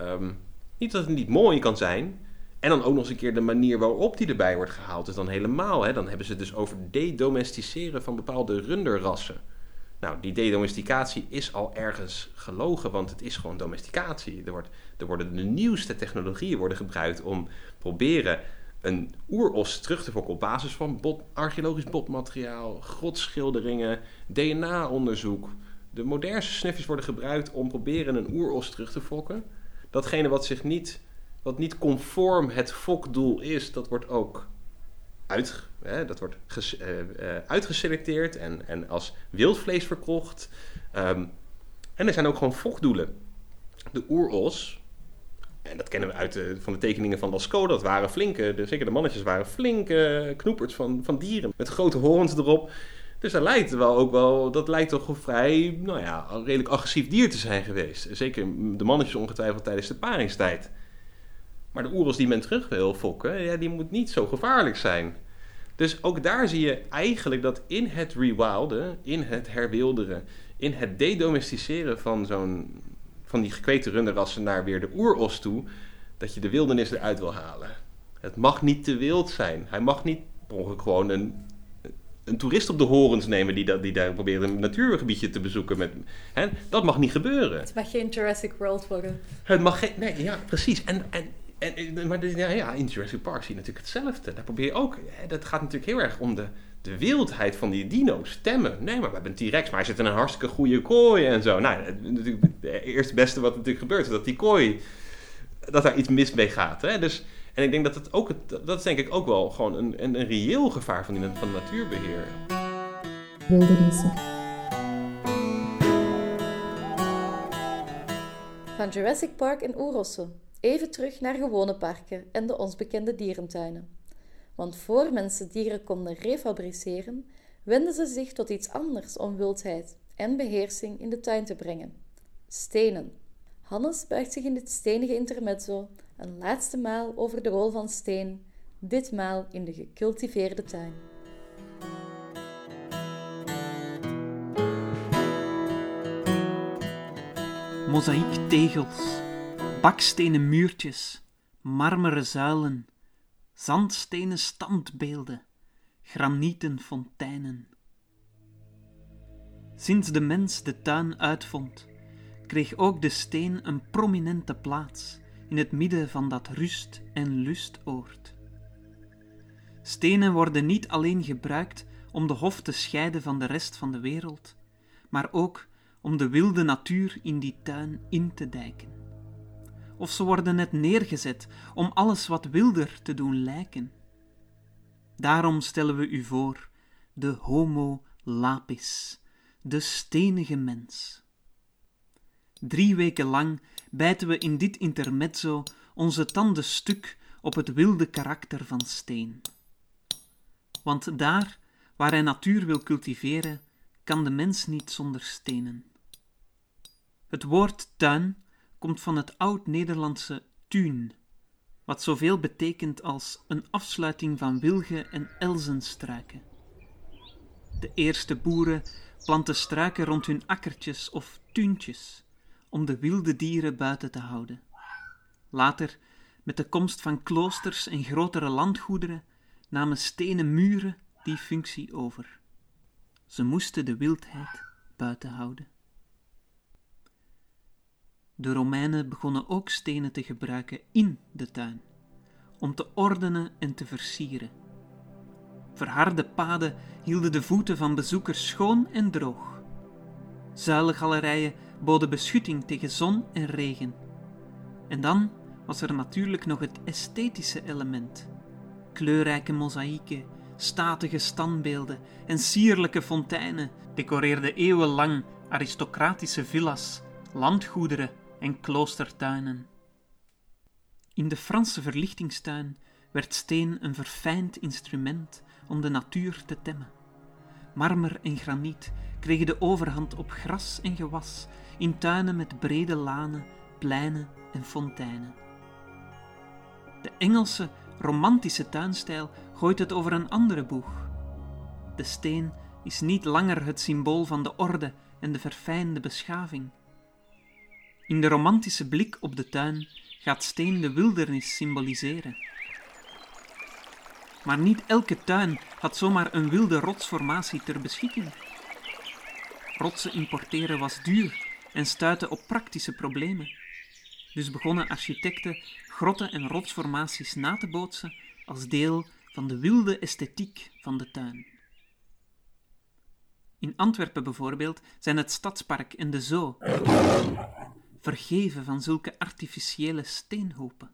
Um, niet dat het niet mooi kan zijn. En dan ook nog eens een keer de manier waarop die erbij wordt gehaald is dan helemaal. Hè? Dan hebben ze het dus over dedomesticeren van bepaalde runderrassen. Nou, die dedomesticatie is al ergens gelogen, want het is gewoon domesticatie. Er, wordt, er worden de nieuwste technologieën worden gebruikt om proberen een oeros terug te fokken op basis van bot, archeologisch botmateriaal, grotschilderingen, DNA-onderzoek. De modernste snufjes worden gebruikt om proberen een oeros terug te fokken datgene wat zich niet, wat niet conform het fokdoel is, dat wordt ook uit, dat wordt uh, uh, uitgeselecteerd en, en als wildvlees verkocht. Um, en er zijn ook gewoon fokdoelen. De oeros, en dat kennen we uit van de tekeningen van Lascaux, dat waren flinke, de, zeker de mannetjes waren flinke knoeperts van, van dieren met grote horens erop. Dus dat lijkt wel ook wel, dat lijkt toch een vrij, nou ja, een redelijk agressief dier te zijn geweest. Zeker de mannetjes ongetwijfeld tijdens de paringstijd. Maar de oerels die men terug wil fokken, ja, die moet niet zo gevaarlijk zijn. Dus ook daar zie je eigenlijk dat in het rewilden, in het herwilderen, in het dedomesticeren van, zo'n, van die gekweekte runderrassen naar weer de oeros toe, dat je de wildernis eruit wil halen. Het mag niet te wild zijn. Hij mag niet gewoon een een toerist op de horens nemen die, dat, die daar probeert een natuurgebiedje te bezoeken. Met, hè? Dat mag niet gebeuren. Het mag geen Jurassic World worden. Het mag geen, nee, ja, precies. En, en, en, maar ja, ja, in Jurassic Park zie je natuurlijk hetzelfde. Daar probeer je ook, hè, dat gaat natuurlijk heel erg om de, de wildheid van die dino's. Temmen. Nee, maar we hebben een T-Rex, maar hij zit in een hartstikke goede kooi en zo. Nou, natuurlijk, het eerste beste wat natuurlijk gebeurt is dat die kooi, dat daar iets mis mee gaat. Hè? Dus en ik denk dat het ook, dat is denk ik ook wel gewoon een, een, een reëel gevaar van, die, van natuurbeheer. Wildernissen. Van Jurassic Park en Oerossen, even terug naar gewone parken en de ons bekende dierentuinen. Want voor mensen dieren konden refabriceren, wenden ze zich tot iets anders om wildheid en beheersing in de tuin te brengen: stenen. Hannes buigt zich in dit stenige intermezzo een laatste maal over de rol van steen, ditmaal in de gecultiveerde tuin. Mozaïektegels, bakstenen muurtjes, marmeren zuilen, zandstenen standbeelden, granieten fonteinen. Sinds de mens de tuin uitvond, kreeg ook de steen een prominente plaats in het midden van dat rust- en lustoord. Stenen worden niet alleen gebruikt om de hof te scheiden van de rest van de wereld, maar ook om de wilde natuur in die tuin in te dijken. Of ze worden net neergezet om alles wat wilder te doen lijken. Daarom stellen we u voor de Homo lapis, de stenige mens. Drie weken lang bijten we in dit intermezzo onze tanden stuk op het wilde karakter van steen. Want daar waar hij natuur wil cultiveren, kan de mens niet zonder stenen. Het woord tuin komt van het oud-Nederlandse tuin, wat zoveel betekent als een afsluiting van wilgen en elzenstruiken. De eerste boeren planten struiken rond hun akkertjes of tuintjes om de wilde dieren buiten te houden. Later, met de komst van kloosters en grotere landgoederen, namen stenen muren die functie over. Ze moesten de wildheid buiten houden. De Romeinen begonnen ook stenen te gebruiken in de tuin, om te ordenen en te versieren. Verharde paden hielden de voeten van bezoekers schoon en droog. Zuilengalerijen boden beschutting tegen zon en regen. En dan was er natuurlijk nog het esthetische element. Kleurrijke mozaïeken, statige standbeelden en sierlijke fonteinen decoreerden eeuwenlang aristocratische villa's, landgoederen en kloostertuinen. In de Franse verlichtingstuin werd steen een verfijnd instrument om de natuur te temmen. Marmer en graniet kregen de overhand op gras en gewas in tuinen met brede lanen, pleinen en fonteinen. De Engelse romantische tuinstijl gooit het over een andere boeg. De steen is niet langer het symbool van de orde en de verfijnde beschaving. In de romantische blik op de tuin gaat steen de wildernis symboliseren. Maar niet elke tuin had zomaar een wilde rotsformatie ter beschikking. Rotsen importeren was duur en stuitte op praktische problemen. Dus begonnen architecten grotten en rotsformaties na te bootsen als deel van de wilde esthetiek van de tuin. In Antwerpen bijvoorbeeld zijn het Stadspark en de Zoo vergeven van zulke artificiële steenhopen.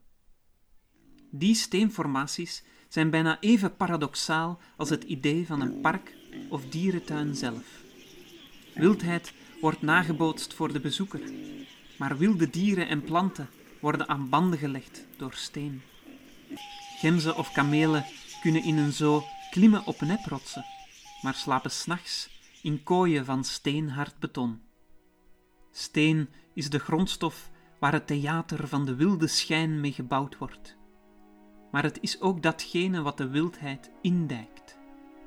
Die steenformaties zijn bijna even paradoxaal als het idee van een park of dierentuin zelf. Wildheid wordt nagebootst voor de bezoeker, maar wilde dieren en planten worden aan banden gelegd door steen. Gemzen of kamelen kunnen in een zoo klimmen op neprotsen, maar slapen s'nachts in kooien van steenhard beton. Steen is de grondstof waar het theater van de wilde schijn mee gebouwd wordt. Maar het is ook datgene wat de wildheid indijkt.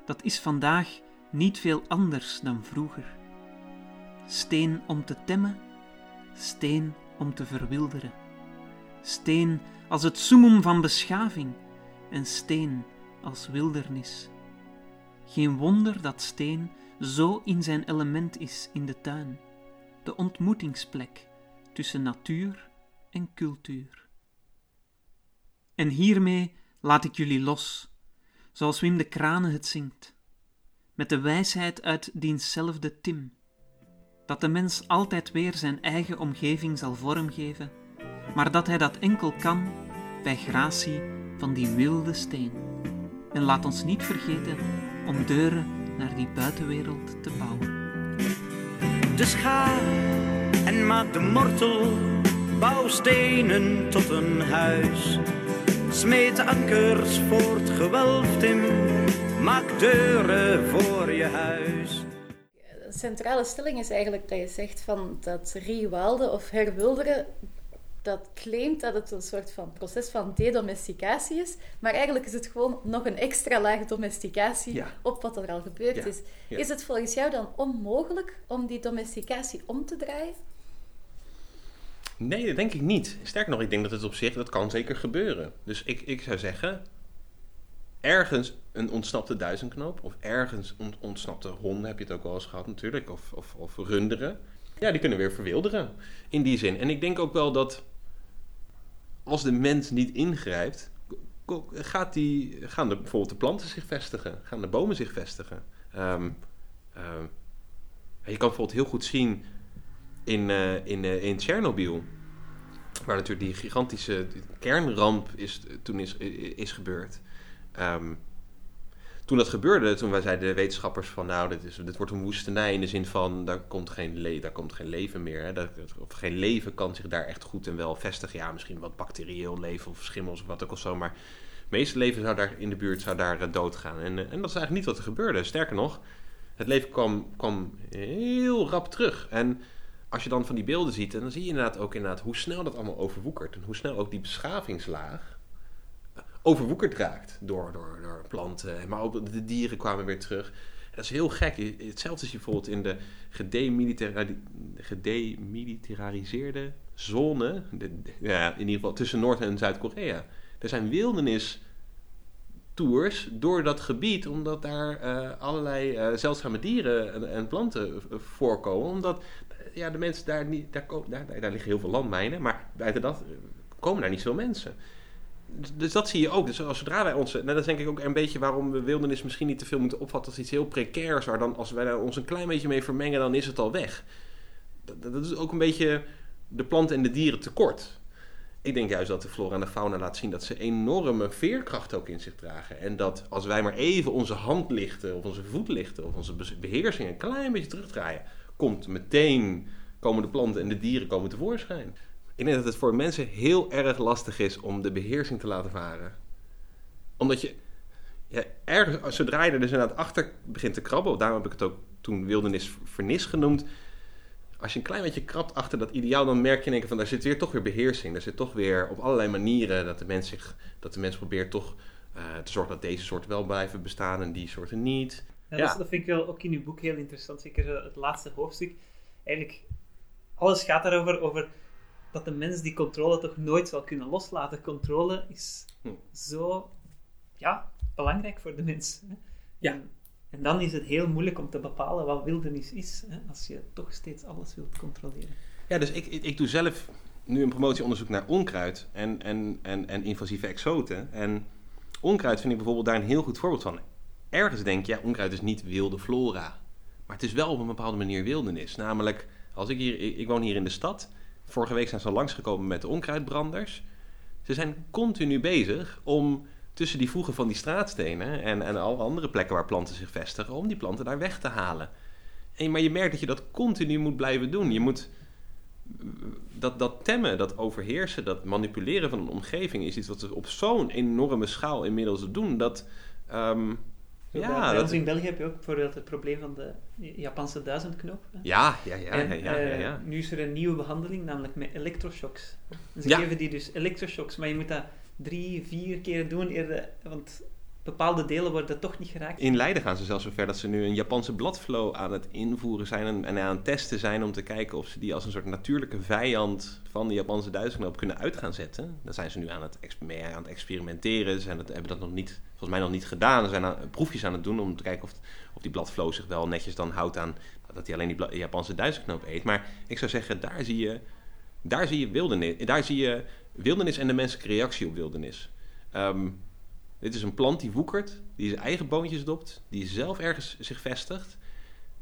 Dat is vandaag niet veel anders dan vroeger. Steen om te temmen, steen om te verwilderen. Steen als het summum van beschaving en steen als wildernis. Geen wonder dat steen zo in zijn element is in de tuin, de ontmoetingsplek tussen natuur en cultuur. En hiermee laat ik jullie los, zoals Wim de Kranen het zingt, met de wijsheid uit dienzelfde Tim, dat de mens altijd weer zijn eigen omgeving zal vormgeven, maar dat hij dat enkel kan bij gratie van die wilde steen. En laat ons niet vergeten om deuren naar die buitenwereld te bouwen. Dus ga en maak de mortel, bouw stenen tot een huis. Smeet ankers voor het gewelf, Tim, maak deuren voor je huis. De centrale stelling is eigenlijk dat je zegt van dat rewilden of herwilderen dat claimt dat het een soort van proces van dedomesticatie is, maar eigenlijk is het gewoon nog een extra laag domesticatie op wat er al gebeurd is. Is het volgens jou dan onmogelijk om die domesticatie om te draaien? Nee, dat denk ik niet. Sterker nog, ik denk dat het op zich, dat kan zeker gebeuren. Dus ik, ik zou zeggen, ergens een ontsnapte duizendknoop, of ergens een ontsnapte honden, heb je het ook wel eens gehad natuurlijk, of, of, of runderen. Ja, die kunnen weer verwilderen in die zin. En ik denk ook wel dat als de mens niet ingrijpt, gaat die, gaan de, bijvoorbeeld de planten zich vestigen, gaan de bomen zich vestigen. Ehm, ehm, je kan bijvoorbeeld heel goed zien in, eh, in, eh, in Tsjernobyl, waar natuurlijk die gigantische kernramp is, toen is, is gebeurd. Ehm, toen dat gebeurde, toen wij zeiden de wetenschappers van nou, dit, is, wordt een woestenij in de zin van daar komt geen, daar komt geen leven meer. Hè? Dat, of geen leven kan zich daar echt goed en wel vestigen. Ja, misschien wat bacterieel leven of schimmels of wat ook of zo, maar het meeste leven zou daar in de buurt zou daar eh, doodgaan. En, eh, en dat is eigenlijk niet wat er gebeurde. Sterker nog, het leven kwam, kwam heel rap terug. En als je dan van die beelden ziet, dan zie je inderdaad ook inderdaad hoe snel dat allemaal overwoekert. En hoe snel ook die beschavingslaag overwoekerd raakt door, door, door planten. Maar ook de dieren kwamen weer terug. Dat is heel gek. Hetzelfde je bijvoorbeeld in de gedemilitari- gedemilitariseerde zone. Ja, in ieder geval tussen Noord- en Zuid-Korea. Er zijn wildernis tours door dat gebied, omdat daar eh, allerlei eh, zeldzame dieren en, en planten eh, voorkomen. Omdat ja, de mensen daar niet, daar, daar, daar, liggen heel veel landmijnen, maar buiten dat komen daar niet zoveel mensen. Dus, dat zie je ook. Dus als zodra wij ons. Nou, dat is denk ik ook een beetje waarom we wildernis misschien niet te veel moeten opvatten als iets heel precairs. Waar dan als wij daar ons een klein beetje mee vermengen, dan is het al weg. Dat, dat is ook een beetje de planten en de dieren tekort. Ik denk juist dat de flora en de fauna laat zien dat ze enorme veerkracht ook in zich dragen. En dat als wij maar even onze hand lichten, of onze voet lichten, of onze be- beheersing een klein beetje terugdraaien, komt meteen, komen de planten en de dieren komen tevoorschijn. Ik denk dat het voor mensen heel erg lastig is om de beheersing te laten varen. Omdat je, ergens, zodra je er dus inderdaad achter begint te krabben, daarom heb ik het ook toen wildernis vernis genoemd, als je een klein beetje krabt achter dat ideaal, dan merk je in één van daar zit weer toch weer beheersing. Daar zit toch weer op allerlei manieren dat de mens, zich, dat de mens probeert toch eh, te zorgen dat deze soorten wel blijven bestaan en die soorten niet. Ja, dat vind ik wel ook in uw boek heel interessant. Zeker eh, het laatste hoofdstuk. Eigenlijk, alles gaat daarover over dat de mens die controle toch nooit zal kunnen loslaten. Controle is Hm. zo ja, belangrijk voor de mens. Hè? Ja. En, en dan is het heel moeilijk om te bepalen wat wildernis is, hè? als je toch steeds alles wilt controleren. Ja, dus ik, ik, ik doe zelf nu een promotieonderzoek naar onkruid en, en, en, en invasieve exoten. En onkruid vind ik bijvoorbeeld daar een heel goed voorbeeld van. Ergens denk je, ja, onkruid is niet wilde flora. Maar het is wel op een bepaalde manier wildernis. Namelijk, als ik hier, ik, ik woon hier in de stad. Vorige week zijn ze langsgekomen met de onkruidbranders. Ze zijn continu bezig om tussen die voegen van die straatstenen en, en alle andere plekken waar planten zich vestigen, om die planten daar weg te halen. En, maar je merkt dat je dat continu moet blijven doen. Je moet dat, dat temmen, dat overheersen, dat manipuleren van een omgeving is iets wat we op zo'n enorme schaal inmiddels doen. Dat, ehm, Ja, bij, ons in België heb je ook bijvoorbeeld het probleem van de Japanse duizendknop. hè. ja, ja, ja, en ja, ja, ja, eh, ja. nu is er een nieuwe behandeling, namelijk met elektroshocks. En ze Ja. geven die dus elektroshocks, maar je moet dat drie, vier keer doen, eerder, want bepaalde delen worden toch niet geraakt. In Leiden gaan ze zelfs zover dat ze nu een Japanse bladflow aan het invoeren zijn en, aan het testen zijn om te kijken of ze die als een soort natuurlijke vijand van de Japanse duizendknoop kunnen uit gaan zetten. Daar zijn ze nu aan het, experimenteren. Ze hebben dat nog niet, volgens mij nog niet gedaan. Ze zijn aan, proefjes aan het doen om te kijken of, of die bladflow zich wel netjes dan houdt aan dat hij alleen die Japanse duizendknoop eet. Maar ik zou zeggen, daar zie je, daar zie je wildernis. Daar zie je wildernis en de menselijke reactie op wildernis. Ehm, dit is een plant die woekert, die zijn eigen boontjes dopt, die zelf ergens zich vestigt.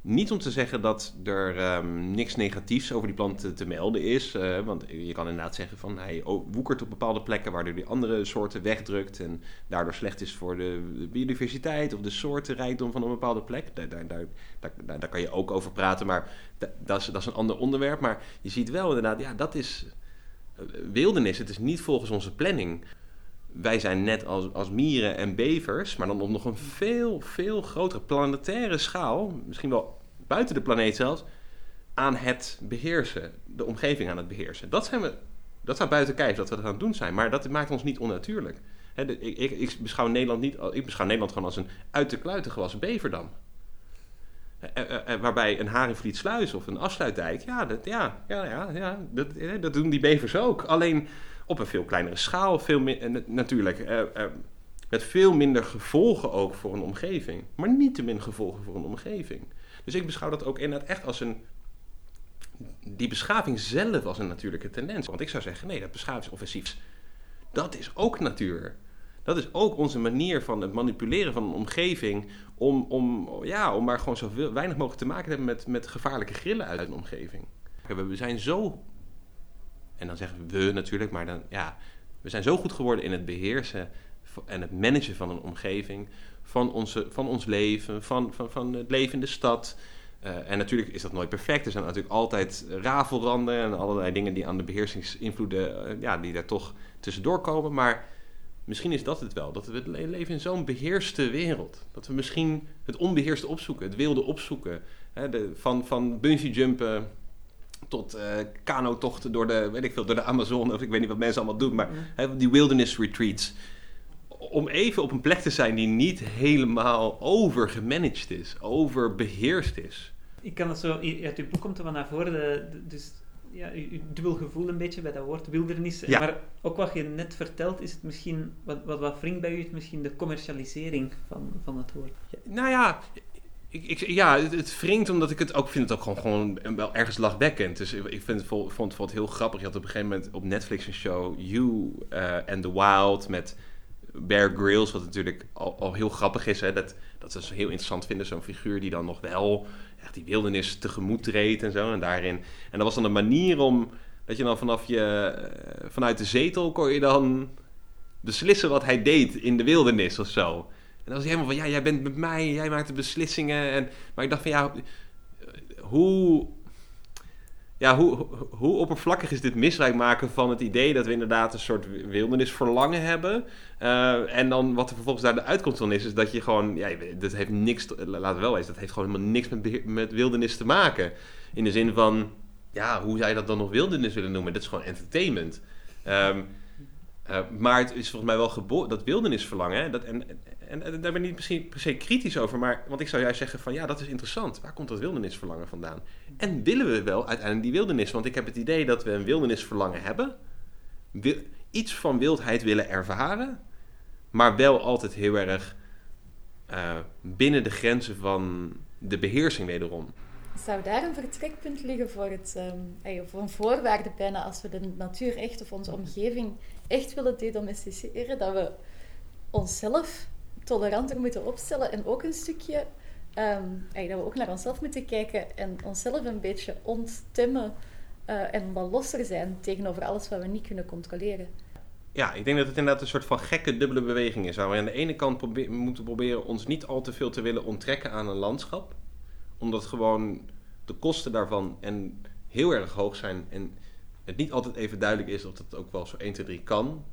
Niet om te zeggen dat er ehm, niks negatiefs over die plant te, melden is. eh, want je kan inderdaad zeggen van hij woekert op bepaalde plekken waardoor die andere soorten wegdrukt. En daardoor slecht is voor de biodiversiteit of de soortenrijkdom van een bepaalde plek. Daar, daar, kan je ook over praten, maar da- dat, is, dat is een ander onderwerp. Maar je ziet wel inderdaad, ja, dat is eh, wildernis. Het is niet volgens onze planning wij zijn net als, als mieren en bevers, maar dan op nog een veel, veel grotere planetaire schaal, misschien wel buiten de planeet zelfs, aan het beheersen, de omgeving aan het beheersen. Dat, zijn we, dat staat buiten kijf dat we dat aan het doen zijn, maar dat maakt ons niet onnatuurlijk. Ik, ik, beschouw Nederland niet, ik beschouw Nederland gewoon als een uit de kluiten gewassen beverdam. Eh, eh, eh, waarbij een Haringvlietsluis of een afsluitdijk, ja, dat, ja, ja, ja, ja dat, dat doen die bevers ook. Alleen op een veel kleinere schaal, veel eh, na- natuurlijk. eh, eh, met veel minder gevolgen ook voor een omgeving. Maar niet te min gevolgen voor een omgeving. Dus ik beschouw dat ook inderdaad echt als een. Die beschaving zelf als een natuurlijke tendens. Want ik zou zeggen, nee, dat beschavingsoffensief. Dat is ook natuur. dat is ook onze manier van het manipuleren van een omgeving. Om, om, ja, om maar gewoon zo weinig mogelijk te maken te hebben met, met gevaarlijke grillen uit een omgeving. We zijn zo, en dan zeggen we natuurlijk, maar dan, ja, we zijn zo goed geworden in het beheersen en het managen van een omgeving, van, onze, van ons leven, van, van, van het leven in de stad. Uh, en natuurlijk is dat nooit perfect. Er zijn natuurlijk altijd rafelranden en allerlei dingen die aan de beheersingsinvloeden, uh, ja, die daar toch tussendoor komen. Maar misschien is dat het wel. Dat we leven in zo'n beheerste wereld. Dat we misschien het onbeheerste opzoeken, het wilde opzoeken. Hè, de, van, van bungee jumpen tot uh, kanotochten door de, weet ik veel, door de Amazon. Of ik weet niet wat mensen allemaal doen. Maar hè, die wilderness retreats. Om even op een plek te zijn die niet helemaal overgemanaged is, overbeheerst is. Ik kan het zo, uit uw boek komt er wel naar voren, de, dus ja, uw dubbel gevoel een beetje bij dat woord wildernis. Ja. Maar ook wat je net vertelt, is het misschien, wat, wat, wat wringt bij u, is misschien de commercialisering van, van het woord. Nou ja, ik, ik, ja, het, wringt omdat ik het ook vind het ook gewoon, gewoon wel ergens lachwekkend. Dus ik vind vond, vond het heel grappig. Je had op een gegeven moment op Netflix een show, You uh, and the Wild, met Bear Grylls, wat natuurlijk al, al heel grappig is. Hè? Dat, dat ze heel interessant vinden, zo'n figuur die dan nog wel echt die wildernis tegemoet treedt en zo. En daarin. En dat was dan een manier om dat je dan vanaf je eh, vanuit de zetel kon je dan beslissen wat hij deed in de wildernis of zo. En dan was hij helemaal van ja, jij bent met mij, jij maakt de beslissingen. En, maar ik dacht van ja, hoe ja, hoe, hoe oppervlakkig is dit misbruik maken van het idee dat we inderdaad een soort wildernisverlangen hebben. Uh, en dan wat er vervolgens daar de uitkomst van is, is dat je gewoon, ja, dat heeft niks, laten we wel eens, dat heeft gewoon helemaal niks met, met wildernis te maken. In de zin van, ja, hoe zou je dat dan nog wildernis willen noemen? Dat is gewoon entertainment. Um, uh, maar het is volgens mij wel geboren, dat wildernisverlangen, dat, en, daar ben ik niet misschien per se kritisch over, maar, want ik zou juist zeggen van ja, dat is interessant. Waar komt dat wildernisverlangen vandaan? En willen we wel uiteindelijk die wildernis? Want ik heb het idee dat we een wildernisverlangen hebben, iets van wildheid willen ervaren, maar wel altijd heel erg uh, binnen de grenzen van de beheersing wederom. Zou daar een vertrekpunt liggen voor, het, um, voor een voorwaarde bijna als we de natuur echt of onze omgeving echt willen dedomesticeren, dat we onszelf toleranter moeten opstellen en ook een stukje um, dat we ook naar onszelf moeten kijken en onszelf een beetje onttemmen uh, en wat losser zijn tegenover alles wat we niet kunnen controleren. Ja, ik denk dat het inderdaad een soort van gekke dubbele beweging is. Waar we aan de ene kant probe moeten proberen ons niet al te veel te willen onttrekken aan een landschap. Omdat gewoon de kosten daarvan en heel erg hoog zijn. En het niet altijd even duidelijk is of dat ook wel zo 1, 2, 3 kan.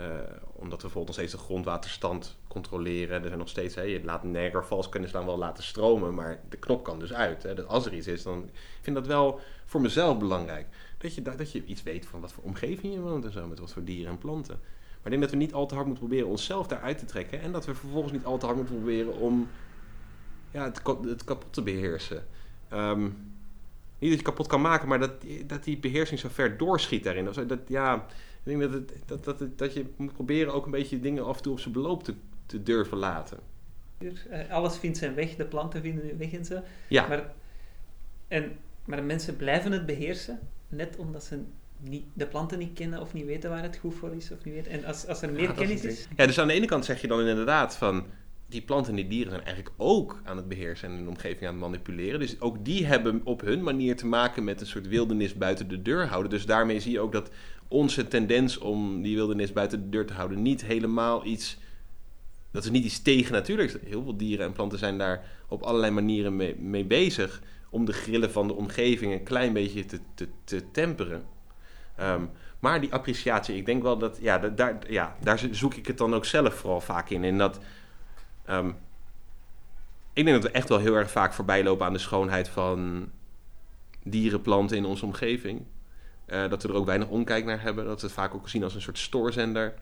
Uh, omdat we bijvoorbeeld nog steeds de grondwaterstand controleren. Er zijn nog steeds, hè, je laat Niagara Falls kunnen dan wel laten stromen, maar de knop kan dus uit. Hè. Dat als er iets is, dan ik vind dat wel voor mezelf belangrijk. Dat je, dat je iets weet van wat voor omgeving je woont en zo, met wat voor dieren en planten. Maar ik denk dat we niet al te hard moeten proberen onszelf daaruit te trekken. En dat we vervolgens niet al te hard moeten proberen om ja, het, het kapot te beheersen. Um, niet dat je kapot kan maken, maar dat, dat die beheersing zo ver doorschiet daarin. Dat, ja, ik denk dat, het, dat, dat, dat je moet proberen ook een beetje dingen af en toe op zijn beloop te, te durven laten. Eh, alles vindt zijn weg, de planten vinden hun weg en zo. Ja. Maar, en, maar mensen blijven het beheersen, net omdat ze niet, de planten niet kennen of niet weten waar het goed voor is. Of niet weten. En als, als er meer kennis is, is... Ja, dus aan de ene kant zeg je dan inderdaad van die planten en die dieren zijn eigenlijk ook aan het beheersen en hun omgeving aan het manipuleren. Dus ook die hebben op hun manier te maken met een soort wildernis buiten de deur houden. Dus daarmee zie je ook dat onze tendens om die wildernis buiten de deur te houden niet helemaal iets. Dat is niet iets tegen natuurlijk. Heel veel dieren en planten zijn daar op allerlei manieren mee, bezig. Om de grillen van de omgeving een klein beetje te, te, te temperen. Um, maar die appreciatie, ik denk wel dat. Ja, daar, ja, daar zoek ik het dan ook zelf vooral vaak in. In dat Um, ik denk dat we echt wel heel erg vaak voorbij lopen aan de schoonheid van dieren, planten in onze omgeving. Uh, dat we er ook weinig omkijk naar hebben. Dat we het vaak ook zien als een soort stoorzender.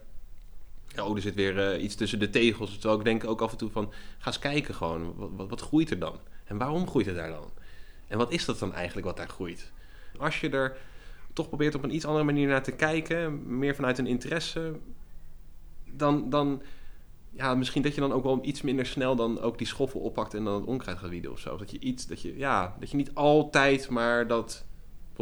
Oh, er zit weer uh, iets tussen de tegels. Terwijl ik denk ook af en toe van... Ga eens kijken gewoon. Wat, wat, wat groeit er dan? En waarom groeit het daar dan? En wat is dat dan eigenlijk wat daar groeit? Als je er toch probeert op een iets andere manier naar te kijken... meer vanuit een interesse... dan, dan ja, misschien dat je dan ook wel iets minder snel dan ook die schoffel oppakt en dan het onkruid gaat wieden of zo. Dat je iets, dat je, ja, dat je niet altijd maar dat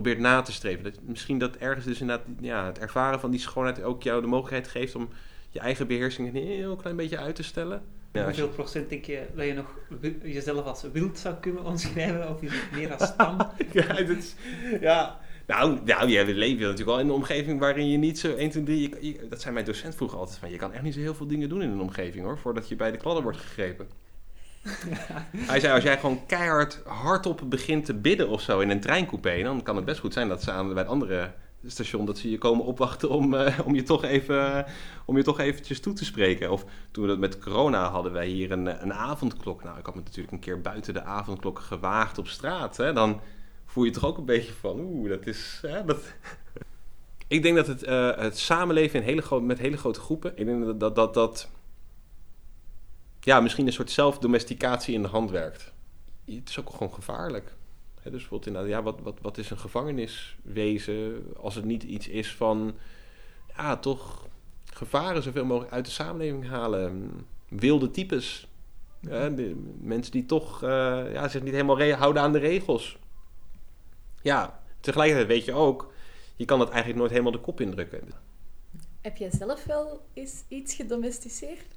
probeert na te streven. Dat, misschien dat ergens dus inderdaad ja, het ervaren van die schoonheid ook jou de mogelijkheid geeft om je eigen beheersing een heel klein beetje uit te stellen. Ja, je- Hoeveel procent denk je dat je nog jezelf als wild zou kunnen omschrijven? Of het meer als stam? ja, dat is, ja. Nou, nou, je leeft natuurlijk wel in een omgeving waarin je niet zo 1, 2, 3... je- je- dat zei mijn docent vroeger altijd van... Je kan echt niet zo heel veel dingen doen in een omgeving hoor... voordat je bij de kladden wordt gegrepen. Hij zei, als jij gewoon keihard hardop begint te bidden of zo in een treincoupé... dan kan het best goed zijn dat ze aan, bij het andere station... dat ze je komen opwachten om, eh, om, je toch even, om je toch eventjes toe te spreken. Of toen we dat met corona hadden wij hier een, een avondklok. Nou, ik had me natuurlijk een keer buiten de avondklok gewaagd op straat. Hè? Dan voel je toch ook een beetje van... Oeh, dat is... Hè, dat... Ik denk dat het, eh, het samenleven in hele met hele grote groepen... Ik denk dat dat... dat, dat ja, misschien een soort zelfdomesticatie in de hand werkt. Het is ook gewoon gevaarlijk. Hè, dus bijvoorbeeld inderdaad, ja, wat, wat, wat is een gevangeniswezen als het niet iets is van, ja, toch gevaren zoveel mogelijk uit de samenleving halen. Wilde types. De, mensen die toch eh, ja, zich niet helemaal houden aan de regels. Ja, tegelijkertijd weet je ook, je kan dat eigenlijk nooit helemaal de kop indrukken. Heb jij zelf wel eens iets gedomesticeerd?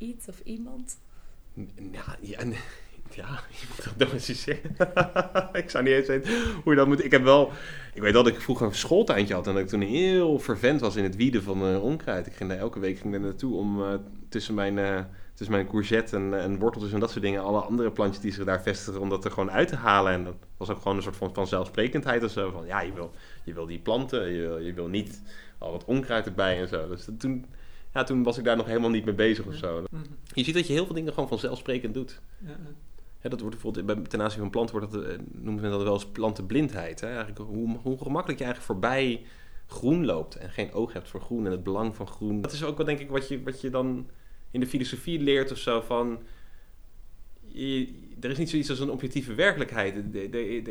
Iets of iemand? Ja, ja, ja je moet dat domesticeren. ik zou niet eens weten hoe je dat moet. Ik heb wel, ik weet dat ik vroeger een schooltuintje had en dat ik toen heel vervent was in het wieden van eh, onkruid. Ik ging daar elke week ging daar naartoe om eh, tussen mijn, eh, tussen mijn courgette en, en worteltjes en dat soort dingen, alle andere plantjes die zich daar vestigen, om dat er gewoon uit te halen. En dat was ook gewoon een soort van, van zelfsprekendheid of zo. Van ja, je wil, je wil die planten, je wil, je wil niet al wat onkruid erbij en zo. Dus dat, toen, ja, toen was ik daar nog helemaal niet mee bezig of zo. Mhm. Je ziet dat je heel veel dingen gewoon vanzelfsprekend doet. Ja, dat wordt bijvoorbeeld bij, ten aanzien van planten wordt dat, eh, noemen we dat wel eens plantenblindheid. Hè? Eigenlijk hoe, hoe gemakkelijk je eigenlijk voorbij groen loopt en geen oog hebt voor groen en het belang van groen. Dat is ook wel denk ik wat je, wat je dan in de filosofie leert of zo van... Je, er is niet zoiets als een objectieve werkelijkheid. De, de,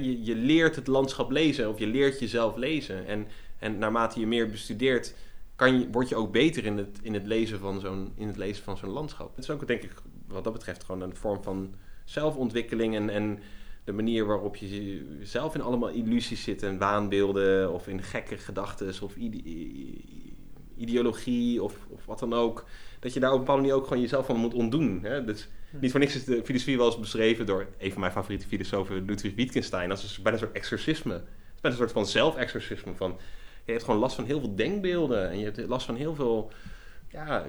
je, je leert het landschap lezen of je leert jezelf lezen. En, en naarmate je meer bestudeert, kan je, word je ook beter in het, in het lezen van zo'n in het lezen van zo'n landschap. Het is ook denk ik wat dat betreft gewoon een vorm van zelfontwikkeling en, en de manier waarop je zelf in allemaal illusies zit en waanbeelden of in gekke gedachten of ide- ideologie of, of wat dan ook. Dat je daar op een bepaalde manier ook gewoon jezelf van moet ontdoen. Hè? Dus niet voor niks is de filosofie wel eens beschreven door een van mijn favoriete filosofen, Ludwig Wittgenstein, als een, bijna een soort exorcisme. Het is bijna een soort van zelfexorcisme. Van, je hebt gewoon last van heel veel denkbeelden en je hebt last van heel veel ja,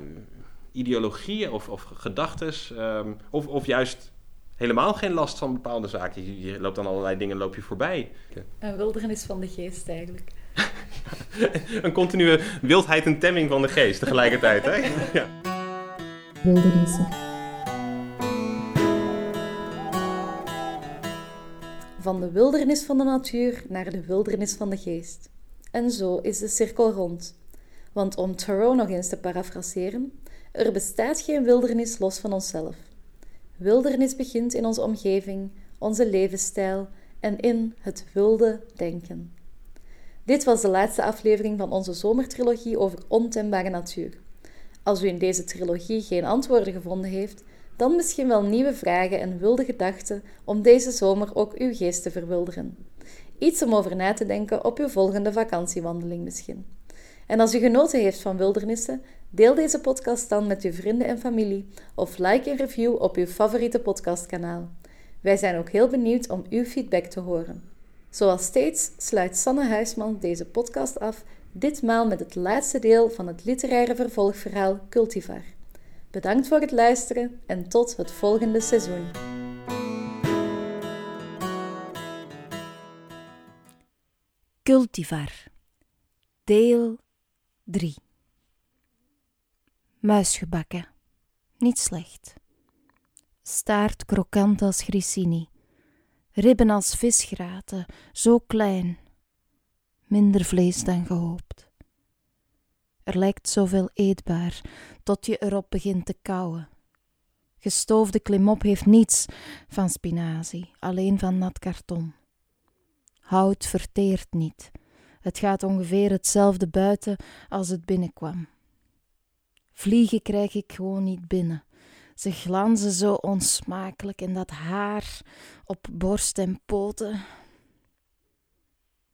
ideologieën of, of gedachten. of, of juist helemaal geen last van bepaalde zaken. Je, je loopt dan allerlei dingen loop je voorbij. Een wildernis van de geest eigenlijk. een continue wildheid en temming van de geest tegelijkertijd. Hè? ja. Wildernissen. Van de wildernis van de natuur naar de wildernis van de geest. En zo is de cirkel rond. Want om Thoreau nog eens te parafraseren, er bestaat geen wildernis los van onszelf. Wildernis begint in onze omgeving, onze levensstijl en in het wilde denken. Dit was de laatste aflevering van onze zomertrilogie over ontembare natuur. Als u in deze trilogie geen antwoorden gevonden heeft, dan misschien wel nieuwe vragen en wilde gedachten om deze zomer ook uw geest te verwilderen. Iets om over na te denken op uw volgende vakantiewandeling misschien. En als u genoten heeft van wildernissen, deel deze podcast dan met uw vrienden en familie of like en review op uw favoriete podcastkanaal. Wij zijn ook heel benieuwd om uw feedback te horen. Zoals steeds sluit Sanne Huisman deze podcast af, ditmaal met het laatste deel van het literaire vervolgverhaal Cultivar. Bedankt voor het luisteren en tot het volgende seizoen. Cultivar. Deel 3. Muisgebakken. Niet slecht. Staart krokant als grissini. Ribben als visgraten, zo klein. Minder vlees dan gehoopt. Er lijkt zoveel eetbaar, tot je erop begint te kauwen. Gestoofde klimop heeft niets van spinazie, alleen van nat karton. Hout verteert niet. Het gaat ongeveer hetzelfde buiten als het binnenkwam. Vliegen krijg ik gewoon niet binnen. Ze glanzen zo onsmakelijk en dat haar op borst en poten.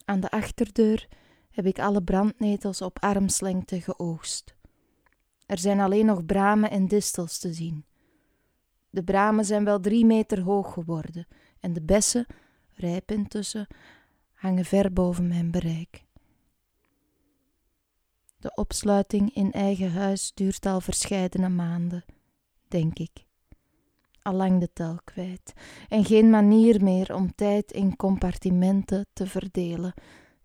Aan de achterdeur heb ik alle brandnetels op armslengte geoogst. Er zijn alleen nog bramen en distels te zien. De bramen zijn wel drie meter hoog geworden en de bessen, rijp intussen, hangen ver boven mijn bereik. De opsluiting in eigen huis duurt al verscheidene maanden, denk ik. Allang de tel kwijt en geen manier meer om tijd in compartimenten te verdelen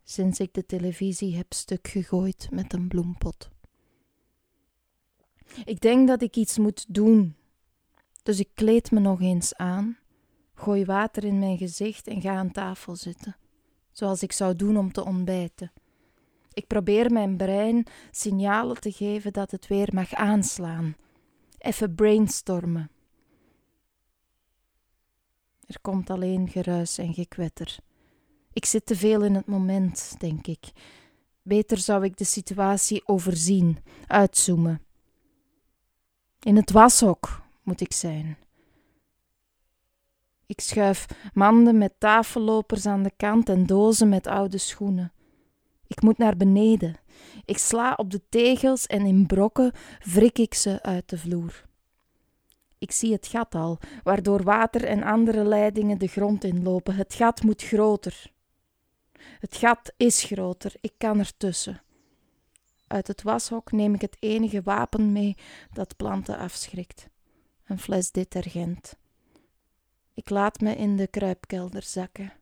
sinds ik de televisie heb stuk gegooid met een bloempot. Ik denk dat ik iets moet doen, dus ik kleed me nog eens aan, gooi water in mijn gezicht en ga aan tafel zitten, zoals ik zou doen om te ontbijten. Ik probeer mijn brein signalen te geven dat het weer mag aanslaan. Even brainstormen. Er komt alleen geruis en gekwetter. Ik zit te veel in het moment, denk ik. Beter zou ik de situatie overzien, uitzoomen. In het washok moet ik zijn. Ik schuif manden met tafellopers aan de kant en dozen met oude schoenen. Ik moet naar beneden. Ik sla op de tegels en in brokken wrik ik ze uit de vloer. Ik zie het gat al, waardoor water en andere leidingen de grond inlopen. Het gat moet groter. Het gat is groter, ik kan ertussen. Uit het washok neem ik het enige wapen mee dat planten afschrikt: een fles detergent. Ik laat me in de kruipkelder zakken.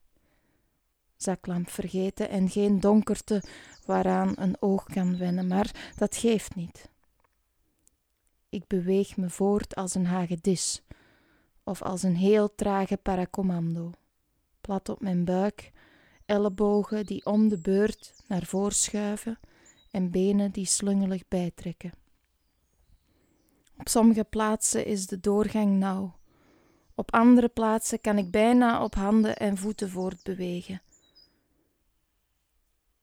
Zaklamp vergeten en geen donkerte waaraan een oog kan wennen, maar dat geeft niet. Ik beweeg me voort als een hagedis of als een heel trage paracommando, plat op mijn buik, ellebogen die om de beurt naar voren schuiven en benen die slungelig bijtrekken. Op sommige plaatsen is de doorgang nauw. Op andere plaatsen kan ik bijna op handen en voeten voortbewegen.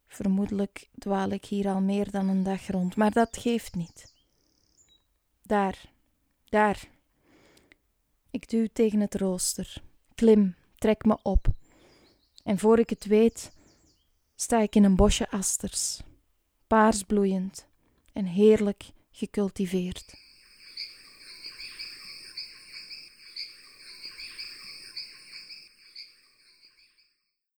Vermoedelijk dwaal ik hier al meer dan een dag rond, maar dat geeft niet. Daar, daar. Ik duw tegen het rooster, klim, trek me op. En voor ik het weet, sta ik in een bosje asters, paarsbloeiend en heerlijk gecultiveerd.